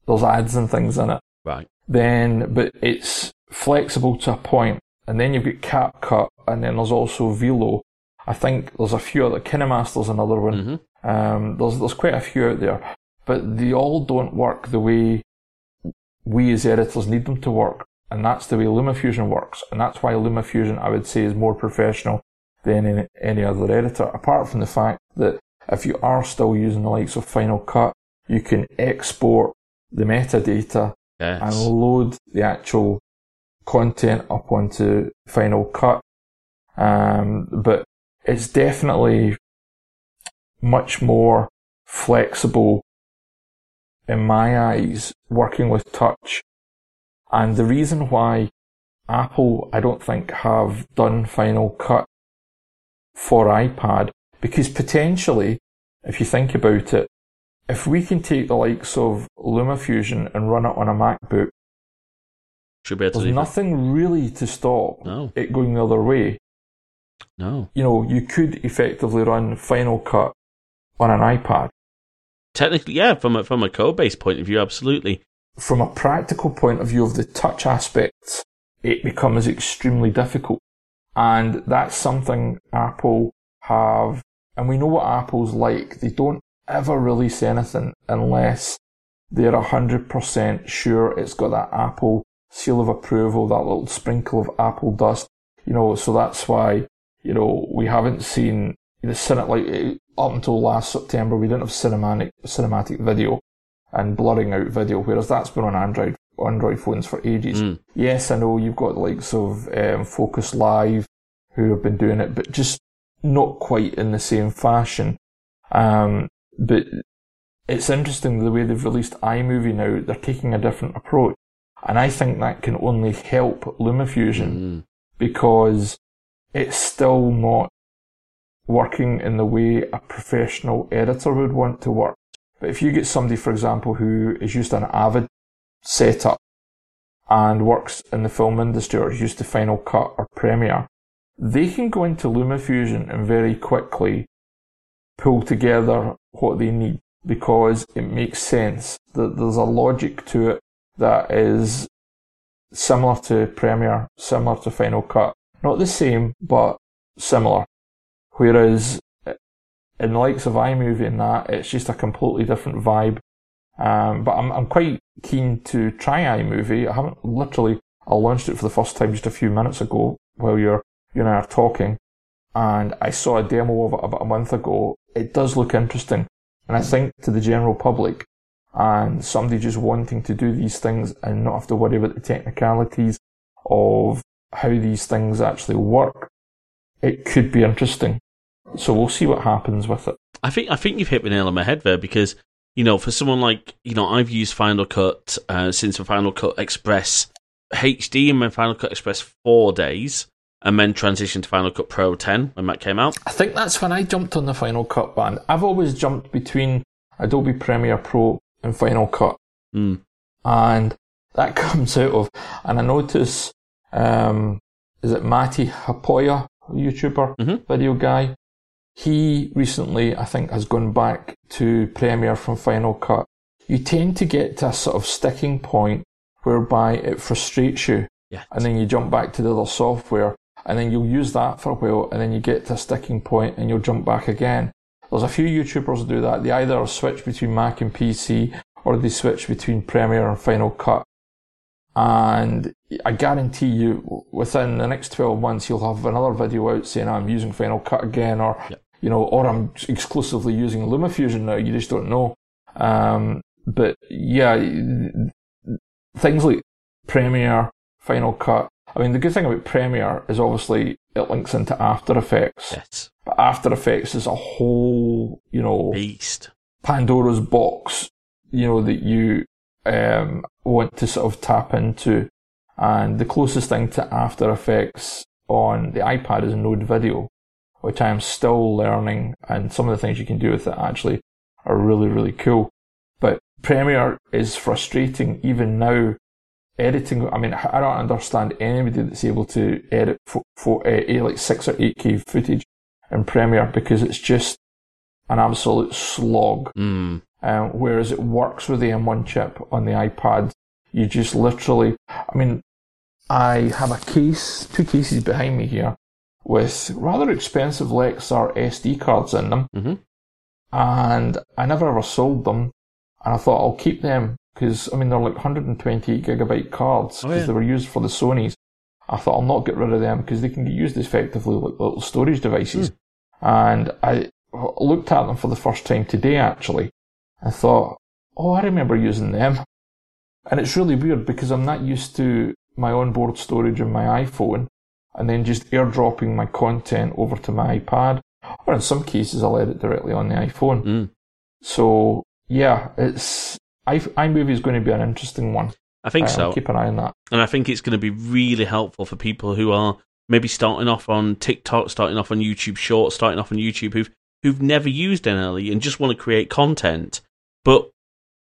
S2: there's ads and things in it.
S1: Right.
S2: then but it's flexible to a point and then you've got CapCut and then there's also Velo. I think there's a few other KineMaster's another one.
S1: hmm
S2: Um, there's there's quite a few out there, but they all don't work the way we as editors need them to work, and that's the way LumaFusion works, and that's why LumaFusion I would say is more professional than any, any other editor. Apart from the fact that if you are still using the likes of Final Cut, you can export the metadata and load the actual content up onto Final Cut. Um, but it's definitely much more flexible in my eyes working with touch. And the reason why Apple, I don't think, have done Final Cut for iPad, because potentially, if you think about it, if we can take the likes of LumaFusion and run it on a MacBook, there's nothing really to stop
S1: No.
S2: it going the other way.
S1: No.
S2: You know, you could effectively run Final Cut on an iPad.
S1: Technically, yeah. From a from a code base point of view, absolutely.
S2: From a practical point of view of the touch aspect, it becomes extremely difficult. And that's something Apple have, and we know what Apple's like. They don't ever release anything unless they're 100% sure it's got that Apple seal of approval, that little sprinkle of Apple dust. You know, so that's why, you know, we haven't seen the Senate, like up until last September, we didn't have cinematic, cinematic video and blurring out video, whereas that's been on Android, Android phones for ages.
S1: Mm.
S2: Yes, I know you've got the likes of um, Focos Live who have been doing it, but just not quite in the same fashion. Um, but it's interesting the way they've released iMovie now. They're taking a different approach, and I think that can only help LumaFusion
S1: Mm.
S2: because it's still not working in the way a professional editor would want to work. But if you get somebody, for example, who is used to an Avid setup and works in the film industry or is used to Final Cut or Premiere, they can go into LumaFusion and very quickly pull together what they need because it makes sense that there's a logic to it that is similar to Premiere, similar to Final Cut. Not the same, but similar. Whereas in the likes of iMovie and that, it's just a completely different vibe. Um, but I'm, I'm quite keen to try iMovie. I haven't literally, I launched it for the first time just a few minutes ago while you're, you and I are talking. And I saw a demo of it about a month ago. It does look interesting. And I think to the general public and somebody just wanting to do these things and not have to worry about the technicalities of how these things actually work, it could be interesting. So we'll see what happens with it.
S1: I think I think you've hit the nail on my head there because you know for someone like you know I've used Final Cut uh, since the Final Cut Express HD and my Final Cut Express four days, and then transitioned to Final Cut Pro 10 when that came out.
S2: I think that's when I jumped on the Final Cut band. I've always jumped between Adobe Premiere Pro and Final Cut.
S1: Mm.
S2: And that comes out of, and I notice, um, is it Matti Haapoja, YouTuber,
S1: Mhm.
S2: video guy? He recently, I think, has gone back to Premiere from Final Cut. You tend to get to a sort of sticking point whereby it frustrates you
S1: Yeah.
S2: and then you jump back to the other software and then you'll use that for a while and then you get to a sticking point and you'll jump back again. There's a few YouTubers who do that. They either switch between Mac and PC or they switch between Premiere and Final Cut. And I guarantee you within the next 12 months you'll have another video out saying I'm using Final Cut again or,
S1: Yep.
S2: you know, or I'm exclusively using LumaFusion now. You just don't know. Um, but yeah, things like Premiere, Final Cut. I mean, the good thing about Premiere is obviously it links into After Effects.
S1: Yes,
S2: But After Effects is a whole, you know,
S1: beast.
S2: Pandora's box, you know, that you um, want to sort of tap into. And the closest thing to After Effects on the iPad is Node Video, which I am still learning. And some of the things you can do with it actually are really, really cool. But Premiere is frustrating even now. Editing, I mean, I don't understand anybody that's able to edit for, for uh, like six or eight K footage in Premiere because it's just an absolute slog.
S1: Mm.
S2: Um, whereas it works with the M1 chip on the iPad. You just literally, I mean, I have a case, two cases behind me here with rather expensive Lexar SD cards in them.
S1: Mhm.
S2: And I never ever sold them. And I thought I'll keep them because, I mean, they're like 128 gigabyte cards
S1: Oh,
S2: because
S1: yeah.
S2: they were used for the Sonys. I thought I'll not get rid of them because they can get used effectively like little storage devices. And I looked at them for the first time today actually. I thought, oh, I remember using them. And it's really weird because I'm not used to my onboard storage on my iPhone and then just airdropping my content over to my iPad. Or in some cases, I'll edit directly on the iPhone.
S1: Mm.
S2: So, yeah, it's, i iMovie is going to be an interesting one.
S1: I think
S2: Uh,
S1: so.
S2: Keep an eye on that.
S1: And I think it's going to be really helpful for people who are maybe starting off on TikTok, starting off on YouTube Shorts, starting off on YouTube who've who've never used NLE and just want to create content. But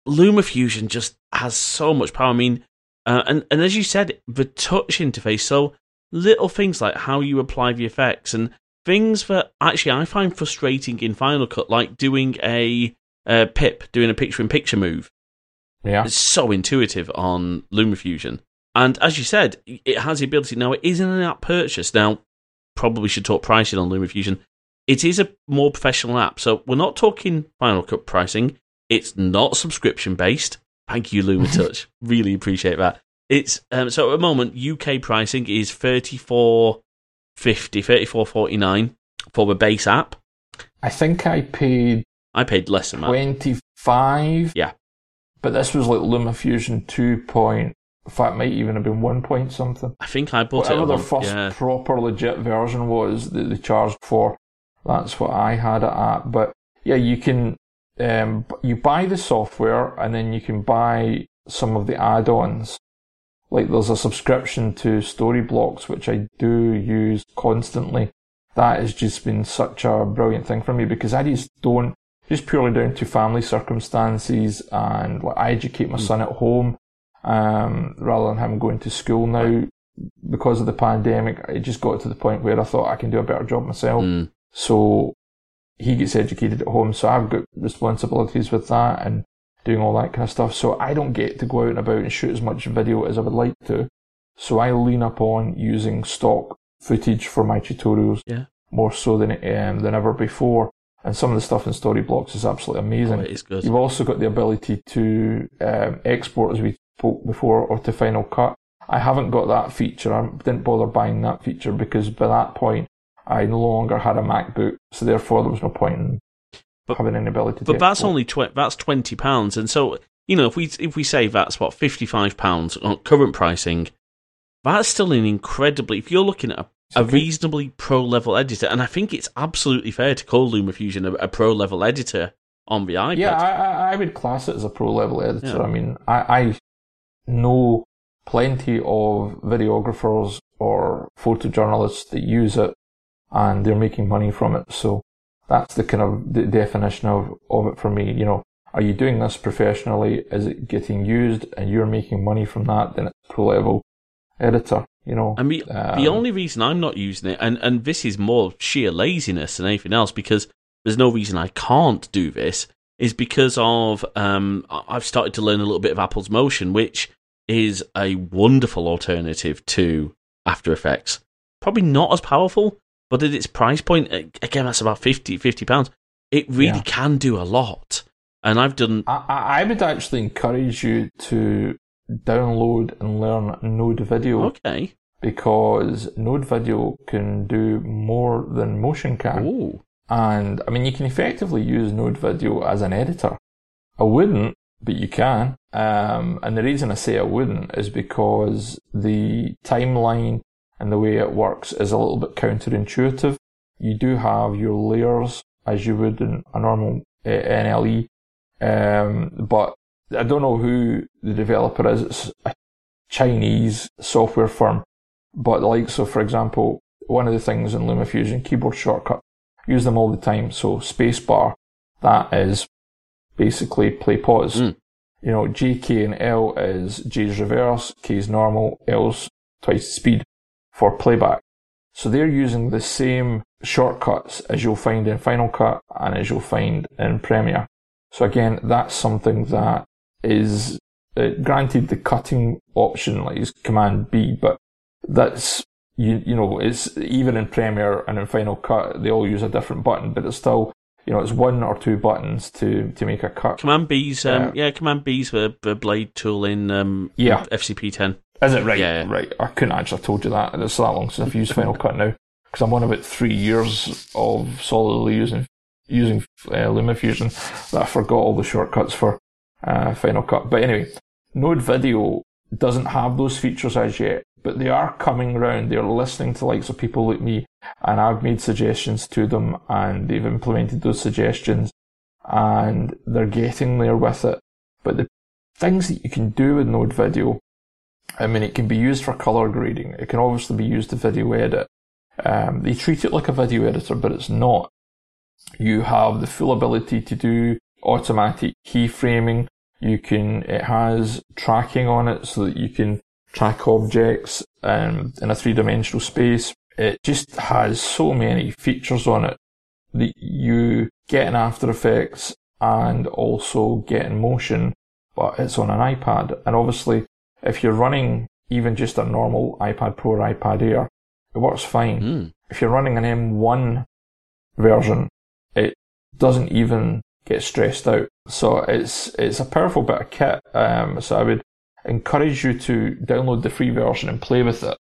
S1: LumaFusion just has so much power. I mean, uh, and and as you said, the touch interface. So little things like how you apply the effects and things that actually I find frustrating in Final Cut, like doing a uh, pip, doing a picture-in-picture move.
S2: Yeah.
S1: It's so intuitive on LumaFusion. And as you said, it has the ability. Now, it is an app purchase. Now, probably should talk pricing on LumaFusion. It is a more professional app. So we're not talking Final Cut pricing. It's not subscription based. Thank you, LumaTouch. really appreciate that. It's um, so at the moment UK pricing is thirty four fifty, thirty four forty nine for the base app.
S2: I think I paid
S1: I paid less than that.
S2: 25.
S1: Yeah.
S2: But this was like LumaFusion 2 point, in fact, might even have been 1 point something.
S1: I think I bought
S2: Whatever
S1: it.
S2: their
S1: At
S2: first
S1: yeah.
S2: proper legit version was that they charged for, that's what I had it at. But yeah, you can, um, you buy the software and then you can buy some of the add-ons. Like there's a subscription to Storyblocks, which I do use constantly. That has just been such a brilliant thing for me because I just don't, just purely down to family circumstances and like I educate my son at home, um, rather than him going to school now because of the pandemic. It just got to the point where I thought I can do a better job myself.
S1: Mm.
S2: So he gets educated at home. So I've got responsibilities with that and doing all that kind of stuff. So I don't get to go out and about and shoot as much video as I would like to. So I lean upon using stock footage for my tutorials
S1: Yeah.
S2: more so than um, than ever before. And some of the stuff in Storyblocks is absolutely amazing.
S1: Oh, it is good.
S2: You've also got the ability to um, export, as we spoke before, or to Final Cut. I haven't got that feature. I didn't bother buying that feature because by that point, I no longer had a MacBook, so therefore there was no point in
S1: But-
S2: having any ability to.
S1: But that's only tw- that's twenty pounds, and so you know if we if we say that's what fifty five pounds on current pricing, that's still an incredibly. If you're looking at a, a reasonably pro level editor, and I think it's absolutely fair to call LumaFusion a, a pro level editor on the iPad.
S2: Yeah, I, I, I would class it as a pro level editor.
S1: Yeah.
S2: I mean, I, I know plenty of videographers or photojournalists that use it and they're making money from it. So that's the kind of the definition of, of it for me. You know, are you doing this professionally? Is it getting used and you're making money from that? Then it's pro level editor, you know.
S1: And the, the
S2: Um,
S1: only reason I'm not using it, and, and this is more sheer laziness than anything else, because there's no reason I can't do this, is because of um, I've started to learn a little bit of Apple's Motion, which is a wonderful alternative to After Effects. Probably not as powerful, but at its price point, again, that's about 50 50 pounds. It really
S2: Yeah.
S1: can do a lot. And I've done
S2: I, I would actually encourage you to download and learn Node Video
S1: okay.
S2: because Node Video can do more than Motion can.
S1: Ooh.
S2: And I mean, you can effectively use Node Video as an editor. I wouldn't, but you can. Um, and the reason I say I wouldn't is because the timeline and the way it works is a little bit counterintuitive. You do have your layers as you would in a normal uh, NLE. Um, but I don't know who the developer is. It's a Chinese software firm. But like, so for example, one of the things in LumaFusion keyboard shortcut, use them all the time. So spacebar, that is basically play pause.
S1: Mm.
S2: You know, J, K and L is J's reverse, K's normal, L's twice the speed for playback. So they're using the same shortcuts as you'll find in Final Cut and as you'll find in Premiere. So again, that's something that is uh, granted the cutting option like is Command B, but that's you you know it's even in Premiere and in Final Cut they all use a different button, but it's still you know it's one or two buttons to to make a cut.
S1: Command B's, um,
S2: Yeah.
S1: yeah, Command B's the, the blade tool in um,
S2: Yeah.
S1: FCP 10.
S2: Is it right?
S1: Yeah.
S2: Right. I couldn't actually have told you that. It's that long since I've used Final Cut now because I'm on about three years of solidly using using uh, LumaFusion that I forgot all the shortcuts for uh, Final Cut. But anyway, Node Video doesn't have those features as yet, but they are coming around. They're listening to likes of people like me, and I've made suggestions to them, and they've implemented those suggestions, and they're getting there with it. But the things that you can do with Node Video I mean, it can be used for color grading. It can obviously be used to video edit. Um, they treat it like a video editor, but it's not. You have the full ability to do automatic keyframing. You can, it has tracking on it so that you can track objects um, in a three-dimensional space. It just has so many features on it that you get in After Effects and also get in Motion, but it's on an iPad. And obviously, if you're running even just a normal iPad Pro or iPad Air, it works fine.
S1: Mm.
S2: If you're running an M1 version, it doesn't even get stressed out. So it's it's a powerful bit of kit. Um, so I would encourage you to download the free version and play with it.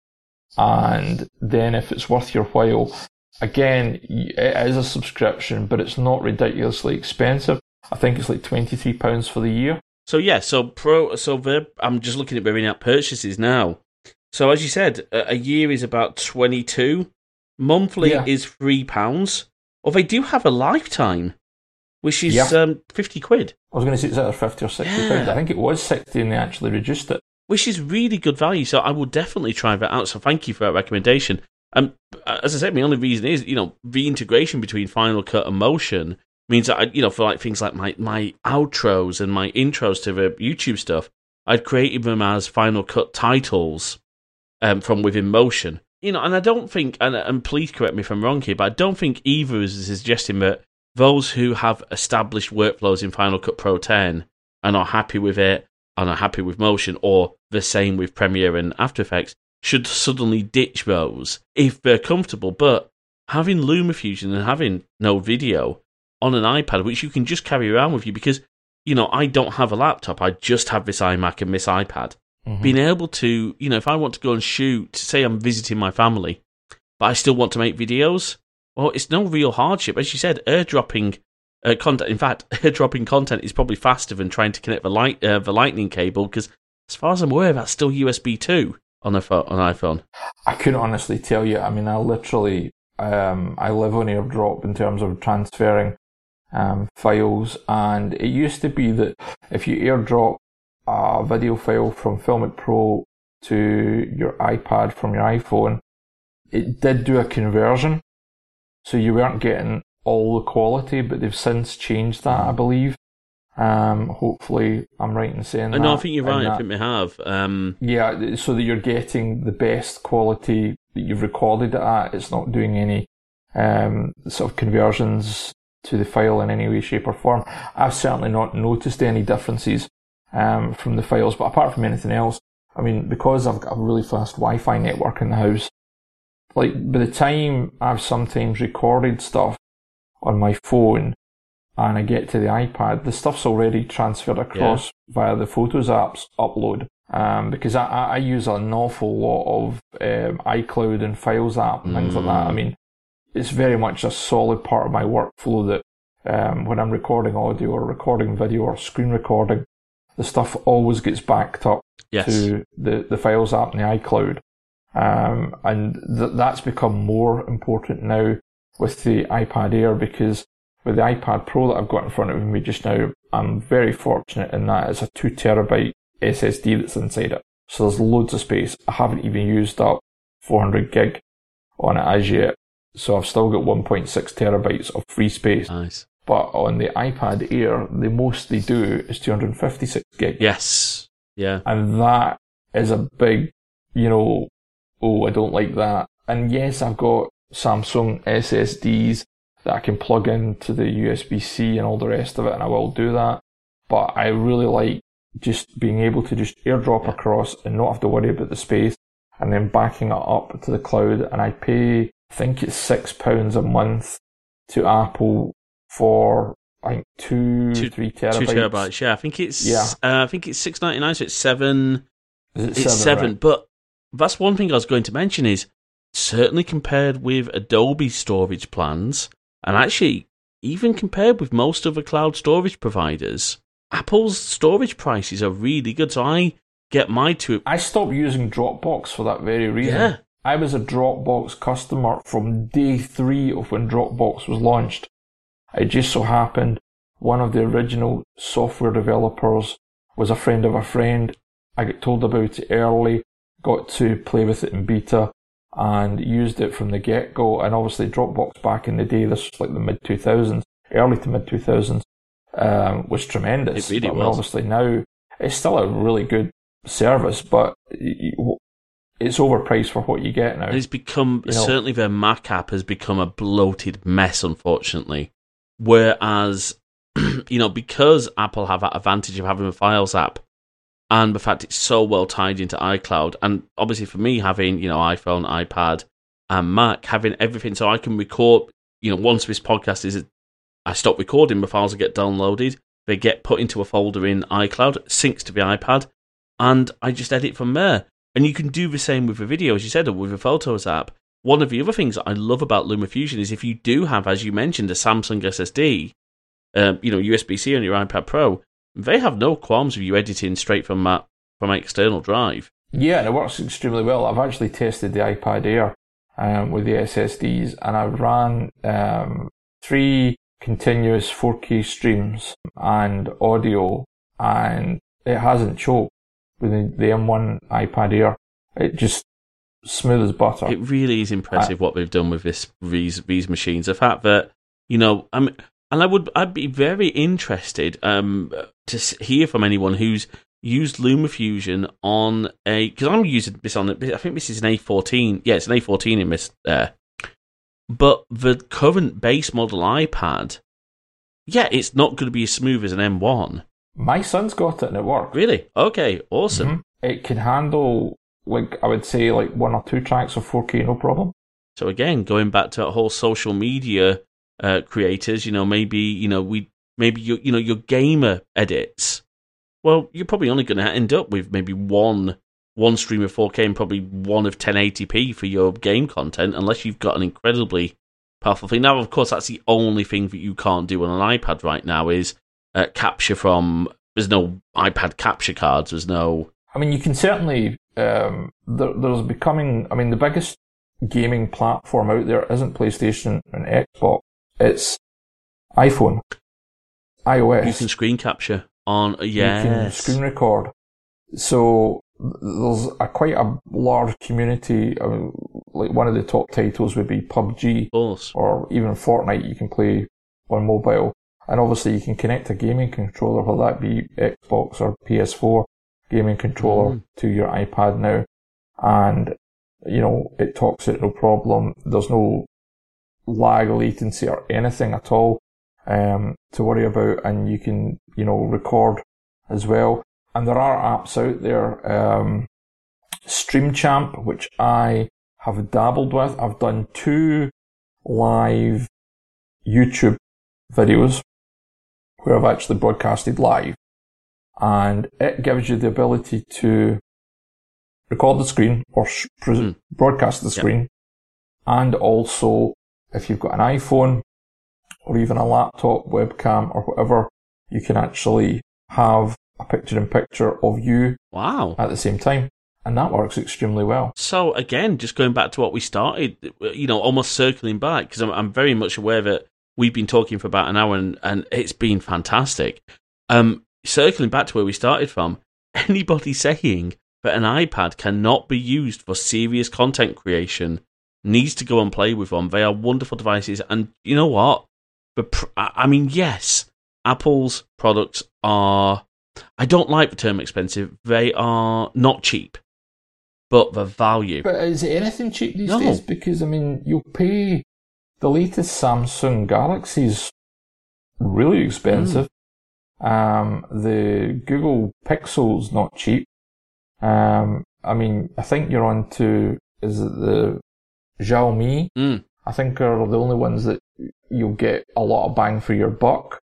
S2: And then if it's worth your while, again, it is a subscription, but it's not ridiculously expensive. I think it's like £23 for the year.
S1: So yeah, so pro, so the I'm just looking at in-app purchases now. So as you said, a, a year is about twenty two. Monthly
S2: Yeah.
S1: is three pounds. Or they do have a lifetime, which is
S2: Yeah.
S1: um, fifty quid,
S2: I was going to say it's either 50 or 60
S1: Yeah.
S2: pounds. I think it was 60 and they actually reduced it.
S1: which is really good value. So I will definitely try that out. So thank you for that recommendation. Um, as I said, my only reason is you know the integration between Final Cut and Motion means I, you know for like things like my my outros and my intros to the YouTube stuff, I'd created them as Final Cut titles um, from within Motion. You know, and I don't think, and, and please correct me if I'm wrong here, but I don't think either is suggesting that those who have established workflows in Final Cut Pro 10 and are happy with it and are happy with Motion, or the same with Premiere and After Effects, should suddenly ditch those if they're comfortable. But having LumaFusion and having Node Video on an iPad, which you can just carry around with you, because you know I don't have a laptop, I just have this iMac and this iPad. Being able to, you know, if I want to go and shoot, say I'm visiting my family, but I still want to make videos, well, it's no real hardship. As you said, airdropping uh, content. In fact, airdropping content is probably faster than trying to connect the light uh, the lightning cable because, as far as I'm aware, that's still USB two on a phone, on iPhone?
S2: I couldn't honestly tell you. I mean, I literally, um, I live on AirDrop in terms of transferring um, files, and it used to be that if you AirDrop a video file from Filmic Pro to your iPad from your iPhone, it did do a conversion, so you weren't getting all the quality, but they've since changed that, I believe. Um, hopefully, I'm right in saying
S1: I
S2: that.
S1: know, I think you're right. I
S2: that-
S1: think we have. Um,
S2: yeah, so that you're getting the best quality that you've recorded it at. It's not doing any um, sort of conversions to the file in any way, shape, or form. I've certainly not noticed any differences um, from the files, but apart from anything else, I mean, because I've got a really fast Wi-Fi network in the house, like by the time I've sometimes recorded stuff on my phone and I get to the iPad, the stuff's already transferred across via the Photos apps upload. Um, because I, I use an awful lot of um, iCloud and Files app and things like that. I
S1: Mm.
S2: mean, it's very much a solid part of my workflow that um, when I'm recording audio or recording video or screen recording, the stuff always gets backed up
S1: yes.
S2: to the, the Files app in the iCloud. Um, and th- that's become more important now with the iPad Air because with the iPad Pro that I've got in front of me just now, I'm very fortunate in that it's a two terabyte SSD that's inside it. So there's loads of space. I haven't even used up 400 gig on it as yet. So I've still got 1.6 terabytes of free space.
S1: Nice.
S2: But on the iPad Air, the most they do is 256 gig.
S1: Yes. Yeah.
S2: And that is a big, you know, oh, I don't like that. And yes, I've got Samsung SSDs that I can plug into the USB-C and all the rest of it, and I will do that. But I really like just being able to just airdrop across and not have to worry about the space and then backing it up to the cloud. And I pay, I think it's six pounds a month to Apple for, I think, two,
S1: Two-
S2: three
S1: Two
S2: terabytes.
S1: terabytes. Yeah. I think it's.
S2: Yeah.
S1: Uh, I think it's six ninety nine. So it's seven.
S2: It
S1: It's seven.
S2: right?
S1: But that's one thing I was going to mention is certainly compared with Adobe storage plans, and actually even compared with most other cloud storage providers, Apple's storage prices are really good. So I get my two.
S2: I stopped using Dropbox for that very reason.
S1: Yeah.
S2: I was a Dropbox customer from day three of when Dropbox was launched. It just so happened one of the original software developers was a friend of a friend. I got told about it early, got to play with it in beta, and used it from the get go. And obviously, Dropbox back in the day, this was like the mid 2000s, early to mid 2000s, um, was tremendous.
S1: It really
S2: But
S1: was.
S2: Obviously, now it's still a really good service, but it's overpriced for what you get now.
S1: It's become
S2: You know-
S1: certainly their Mac app has become a bloated mess, unfortunately. Whereas, you know, because Apple have that advantage of having a Files app, and the fact it's so well tied into iCloud, and obviously for me having you know iPhone, iPad, and Mac, having everything so I can record. You know, once this podcast is, I stop recording, the files get downloaded, they get put into a folder in iCloud, syncs to the iPad, and I just edit from there. And you can do the same with the video, as you said, or with the Photos app. One of the other things I love about LumaFusion is if you do have, as you mentioned, a Samsung SSD, um, you know, USB C on your iPad Pro, they have no qualms with you editing straight from that from an external drive.
S2: Yeah, and it works extremely well. I've actually tested the iPad Air um, with the SSDs, and I ran um, three continuous 4K streams and audio, and it hasn't choked with the, the M1 iPad Air. It just smooth as butter.
S1: It really is impressive what they've done with this these these machines. The fact that you know, I and I would I'd be very interested um to hear from anyone who's used LumaFusion on a because I'm using this on I think this is an A14. Yeah, it's an A14 in this there. But the current base model iPad, yeah, it's not going to be as smooth as an M1.
S2: My son's got it and it works.
S1: Really? Okay, awesome.
S2: Mhm. It can handle, like, I would say, like one or two tracks of 4K, no problem.
S1: So again, going back to that whole social media uh, creators, you know, maybe you know we maybe you you know your gamer edits. Well, you're probably only going to end up with maybe one one stream of 4K and probably one of 1080p for your game content, unless you've got an incredibly powerful thing. Now, of course, that's the only thing that you can't do on an iPad right now is uh, capture from. There's no iPad capture cards. There's no.
S2: I mean, you can certainly um, there, there's becoming, I mean, the biggest gaming platform out there isn't PlayStation and Xbox. It's iPhone, iOS.
S1: You can screen capture on, yes. You can
S2: screen record. So there's a quite a large community. I mean, like one of the top titles would be PUBG, or even Fortnite. You can play on mobile, and obviously you can connect a gaming controller, whether that be Xbox or PS4 gaming controller, mm. to your iPad now, and you know it talks it no problem. There's no lag, latency, or anything at all um, to worry about, and you can you know record as well and there are apps out there. Um, StreamChamp, which I have dabbled with. I've done two live YouTube videos where I've actually broadcasted live, and it gives you the ability to record the screen or sh- mm. broadcast the screen, yep. and also if you've got an iPhone or even a laptop webcam or whatever, you can actually have a picture in picture of you
S1: wow.
S2: at the same time. And that works extremely well.
S1: So again just going back to what we started you know almost circling back because I'm, I'm very much aware that we've been talking for about an hour and, and it's been fantastic um circling back to where we started from anybody saying that an ipad cannot be used for serious content creation needs to go and play with one. they are wonderful devices and you know what but i mean yes apple's products are I don't like the term expensive. They are not cheap, but the value.
S2: But is it anything cheap these no. days? Because I mean, you'll pay the latest Samsung Galaxies really expensive. Mm. Um, the Google Pixel's not cheap. Um, I mean, I think you're on to is it the Xiaomi?
S1: Mm.
S2: I think are the only ones that you'll get a lot of bang for your buck.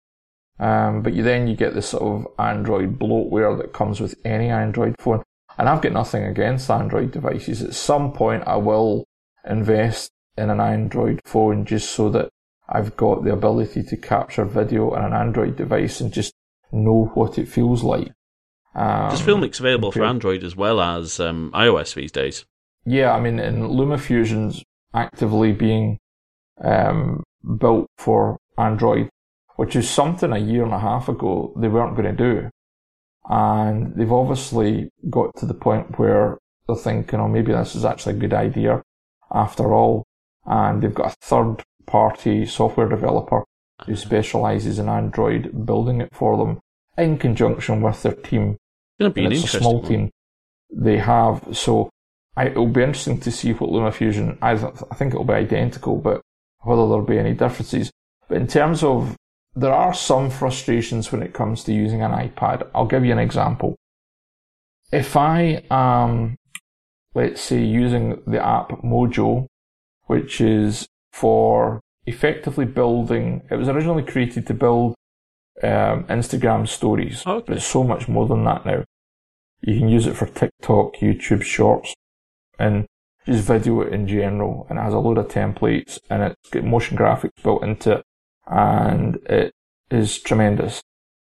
S2: Um, but you then you get this sort of Android bloatware that comes with any Android phone. And I've got nothing against Android devices. At some point, I will invest in an Android phone just so that I've got the ability to capture video on an Android device and just know what it feels like.
S1: Um, Does Filmic's available for Android as well as um, iOS these days?
S2: Yeah, I mean, and LumaFusion's actively being um, built for Android which is something a year and a half ago they weren't going to do. And they've obviously got to the point where they're thinking, oh, maybe this is actually a good idea after all. And they've got a third party software developer who specializes in Android building it for them in conjunction with their team.
S1: It's be an it's a small team
S2: they have. So I, it'll be interesting to see what LumaFusion, I, I think it'll be identical, but whether there'll be any differences. But in terms of there are some frustrations when it comes to using an iPad. I'll give you an example. If I am, let's say, using the app Mojo, which is for effectively building, it was originally created to build um, Instagram stories,
S1: okay.
S2: but it's so much more than that now. You can use it for TikTok, YouTube Shorts, and just video in general. And it has a load of templates, and it's got motion graphics built into it and it is tremendous.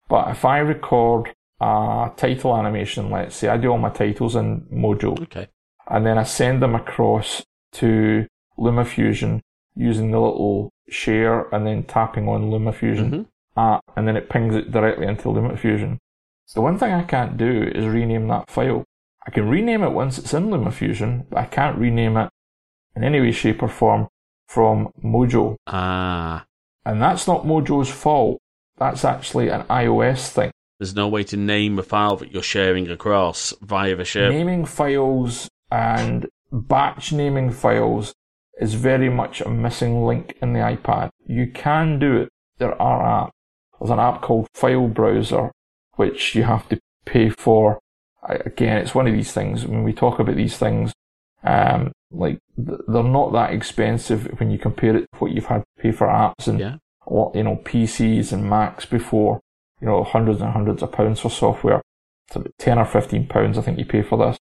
S2: But if I record a title animation, let's say I do all my titles in Mojo,
S1: okay.
S2: and then I send them across to LumaFusion using the little share and then tapping on LumaFusion mm-hmm. app, and then it pings it directly into LumaFusion. The one thing I can't do is rename that file. I can rename it once it's in LumaFusion, but I can't rename it in any way, shape, or form from Mojo.
S1: Ah.
S2: And that's not Mojo's fault. That's actually an iOS thing.
S1: There's no way to name a file that you're sharing across via the share.
S2: Naming files and batch naming files is very much a missing link in the iPad. You can do it. There are apps. There's an app called File Browser, which you have to pay for. Again, it's one of these things. When we talk about these things, um, like they're not that expensive when you compare it to what you've had to pay for apps and
S1: yeah.
S2: you know PCs and Macs before. You know, hundreds and hundreds of pounds for software. It's about ten or fifteen pounds, I think, you pay for this,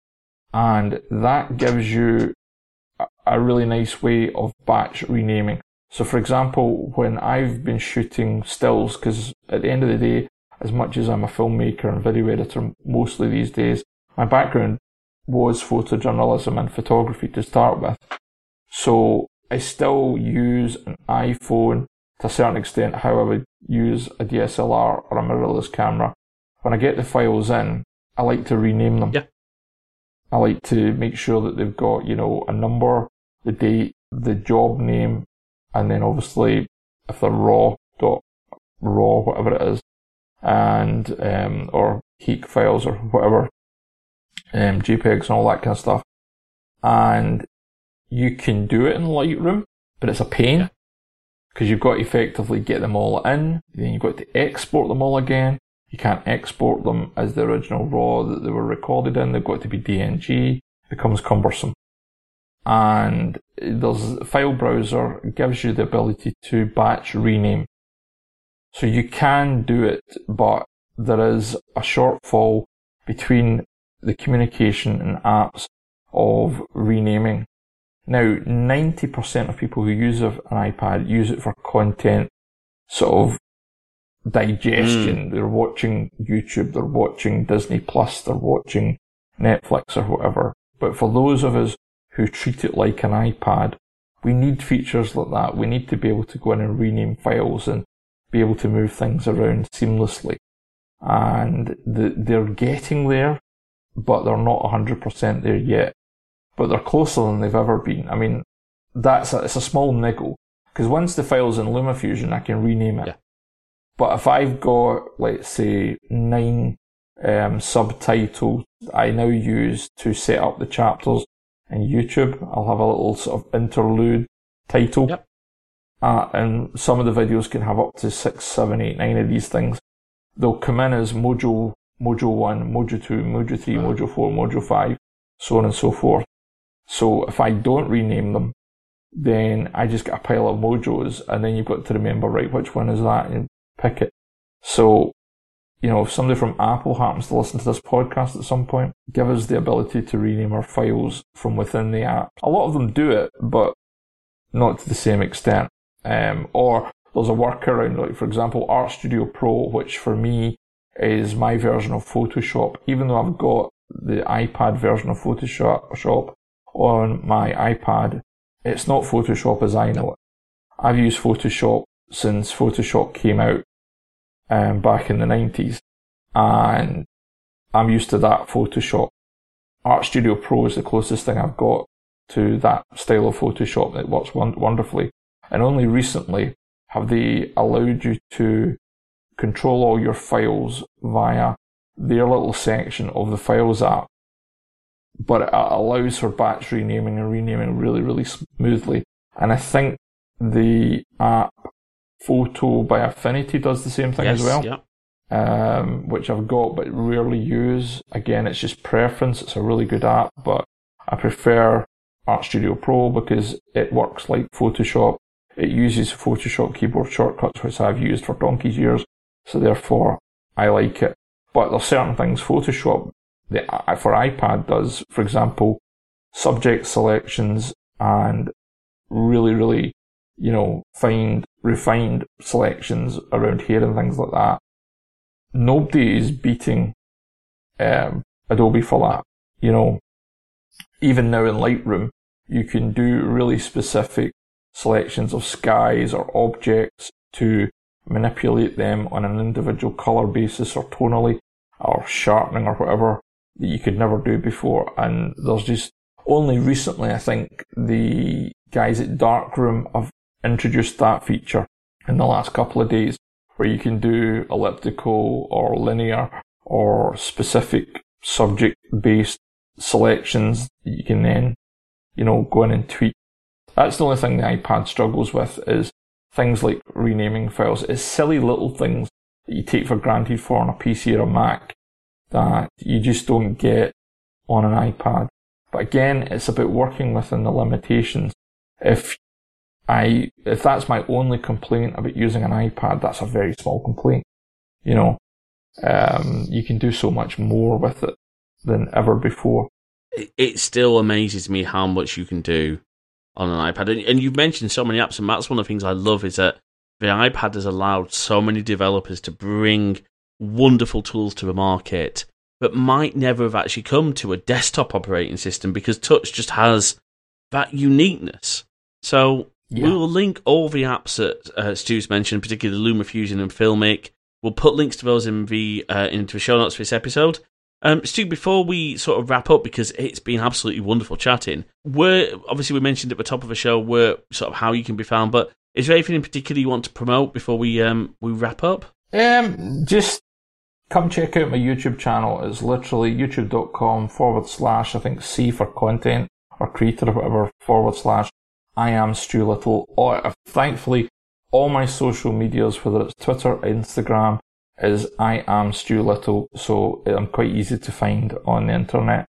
S2: and that gives you a really nice way of batch renaming. So, for example, when I've been shooting stills, because at the end of the day, as much as I'm a filmmaker and video editor mostly these days, my background was photojournalism and photography to start with. So I still use an iPhone to a certain extent how I would use a DSLR or a mirrorless camera. When I get the files in, I like to rename them.
S1: Yeah.
S2: I like to make sure that they've got, you know, a number, the date, the job name, and then obviously if they're raw dot raw, whatever it is, and um, or HEIC files or whatever, um, JPEGs and all that kind of stuff. And you can do it in Lightroom, but it's a pain because you've got to effectively get them all in. Then you've got to export them all again. You can't export them as the original RAW that they were recorded in. They've got to be DNG. It becomes cumbersome. And there's file browser gives you the ability to batch rename. So you can do it, but there is a shortfall between the communication and apps of renaming. Now, 90% of people who use an iPad use it for content sort of digestion. Mm. They're watching YouTube, they're watching Disney Plus, they're watching Netflix or whatever. But for those of us who treat it like an iPad, we need features like that. We need to be able to go in and rename files and be able to move things around seamlessly. And the, they're getting there, but they're not 100% there yet. But they're closer than they've ever been. I mean, that's a, it's a small niggle. Because once the file's in LumaFusion, I can rename it. Yeah. But if I've got, let's say, nine um, subtitles I now use to set up the chapters in YouTube, I'll have a little sort of interlude title.
S1: Yep.
S2: Uh, and some of the videos can have up to six, seven, eight, nine of these things. They'll come in as Mojo, Mojo 1, Mojo 2, Mojo 3, Mojo 4, Mojo 5, so on and so forth. So if I don't rename them, then I just get a pile of Mojos and then you've got to remember, right, which one is that and pick it. So, you know, if somebody from Apple happens to listen to this podcast at some point, give us the ability to rename our files from within the app. A lot of them do it, but not to the same extent. Um, or there's a workaround, like for example, Art Studio Pro, which for me is my version of Photoshop. Even though I've got the iPad version of Photoshop on my iPad, it's not Photoshop as I know it. I've used Photoshop since Photoshop came out um, back in the 90s, and I'm used to that Photoshop. Art Studio Pro is the closest thing I've got to that style of Photoshop that works wonderfully. And only recently have they allowed you to control all your files via their little section of the Files app. But it allows for batch renaming and renaming really, really smoothly. And I think the app Photo by Affinity does the same thing
S1: yes,
S2: as well.
S1: Yeah.
S2: Um, which I've got but rarely use. Again, it's just preference. It's a really good app, but I prefer Art Studio Pro because it works like Photoshop it uses Photoshop keyboard shortcuts, which I've used for donkey's years, so therefore I like it. But there's certain things Photoshop the, for iPad does, for example, subject selections and really, really, you know, find refined selections around here and things like that. Nobody is beating um, Adobe for that. You know, even now in Lightroom, you can do really specific selections of skies or objects to manipulate them on an individual color basis or tonally or sharpening or whatever that you could never do before. And there's just only recently, I think, the guys at Darkroom have introduced that feature in the last couple of days where you can do elliptical or linear or specific subject based selections that you can then, you know, go in and tweak that's the only thing the iPad struggles with is things like renaming files. It's silly little things that you take for granted for on a PC or a Mac that you just don't get on an iPad. But again, it's about working within the limitations. If I, if that's my only complaint about using an iPad, that's a very small complaint. You know, um, you can do so much more with it than ever before.
S1: It still amazes me how much you can do on an iPad. And, you've mentioned so many apps, and that's one of the things I love is that the iPad has allowed so many developers to bring wonderful tools to the market but might never have actually come to a desktop operating system because touch just has that uniqueness. So yeah. we will link all the apps that uh, Stu's mentioned, particularly LumaFusion and Filmic. We'll put links to those in the uh, into the show notes for this episode. Um, Stu, before we sort of wrap up, because it's been absolutely wonderful chatting, where obviously we mentioned at the top of the show where sort of how you can be found, but is there anything in particular you want to promote before we um we wrap up?
S2: Um, just come check out my YouTube channel. It's literally youtube.com forward slash I think C for content or creator or whatever forward slash I am Stu Little. Or, uh, thankfully, all my social medias, whether it's Twitter, Instagram, is I am Stu Little, so I'm quite easy to find on the internet.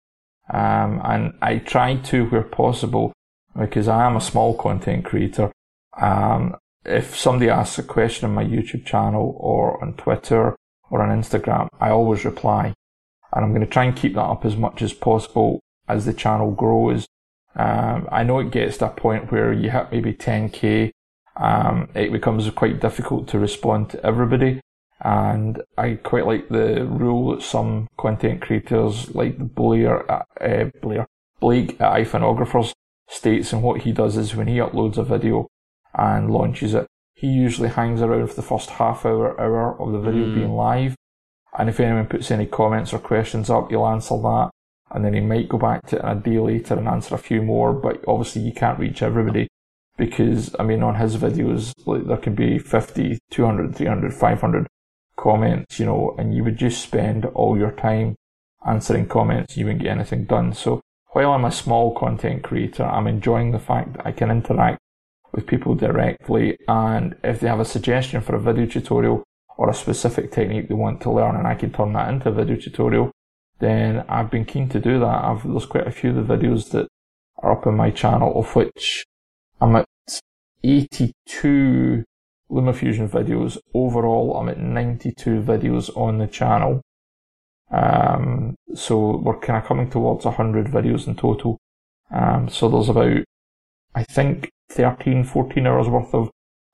S2: Um, and I try to, where possible, because I am a small content creator. Um, if somebody asks a question on my YouTube channel or on Twitter or on Instagram, I always reply. And I'm going to try and keep that up as much as possible as the channel grows. Um, I know it gets to a point where you hit maybe 10k, um, it becomes quite difficult to respond to everybody. And I quite like the rule that some content creators like Blair, uh, Blair, Blake at iPhonographers states and what he does is when he uploads a video and launches it, he usually hangs around for the first half hour, hour of the video mm. being live. And if anyone puts any comments or questions up, he'll answer that. And then he might go back to it a day later and answer a few more, but obviously you can't reach everybody because, I mean, on his videos, like, there can be 50, 200, 300, 500 comments, you know, and you would just spend all your time answering comments, you wouldn't get anything done. So while I'm a small content creator, I'm enjoying the fact that I can interact with people directly. And if they have a suggestion for a video tutorial or a specific technique they want to learn and I can turn that into a video tutorial, then I've been keen to do that. I've, there's quite a few of the videos that are up on my channel, of which I'm at 82 LumaFusion videos. Overall, I'm at 92 videos on the channel. Um, so we're kind of coming towards 100 videos in total. Um, so there's about, I think, 13, 14 hours worth of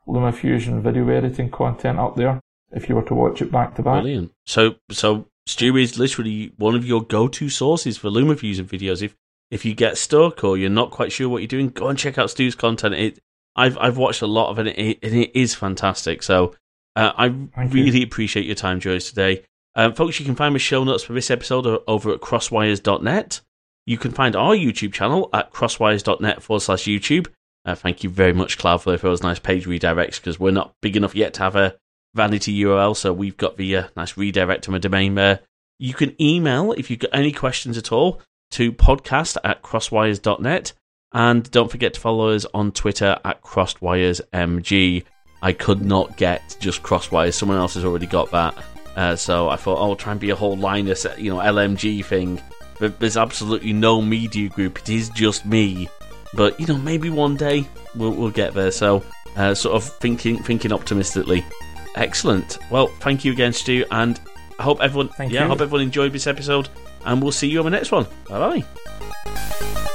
S2: LumaFusion video editing content up there if you were to watch it back to back.
S1: Brilliant. So, so Stu is literally one of your go-to sources for LumaFusion videos. If if you get stuck or you're not quite sure what you're doing, go and check out Stu's content. It I've I've watched a lot of it, and it, and it is fantastic. So uh, I Thank really you. appreciate your time, Joyce, today. Um, folks, you can find my show notes for this episode over at crossedwires.net. You can find our YouTube channel at crossedwires.net forward slash YouTube. Uh, thank you very much, Cloudflare, for those nice page redirects because we're not big enough yet to have a vanity URL, so we've got the uh, nice redirect to my domain there. You can email if you've got any questions at all to podcast at crossedwires.net. And don't forget to follow us on Twitter at CrossedWiresMG. I could not get just CrossedWires. Someone else has already got that. Uh, so I thought, oh, I'll try and be a whole Linus, you know, LMG thing. But there's absolutely no media group. It is just me. But you know, maybe one day we'll, we'll get there. So, uh, sort of thinking thinking optimistically. Excellent. Well, thank you again, Stu, and I hope everyone. Thank yeah, you. I hope everyone enjoyed this episode, and we'll see you on the next one. Bye bye.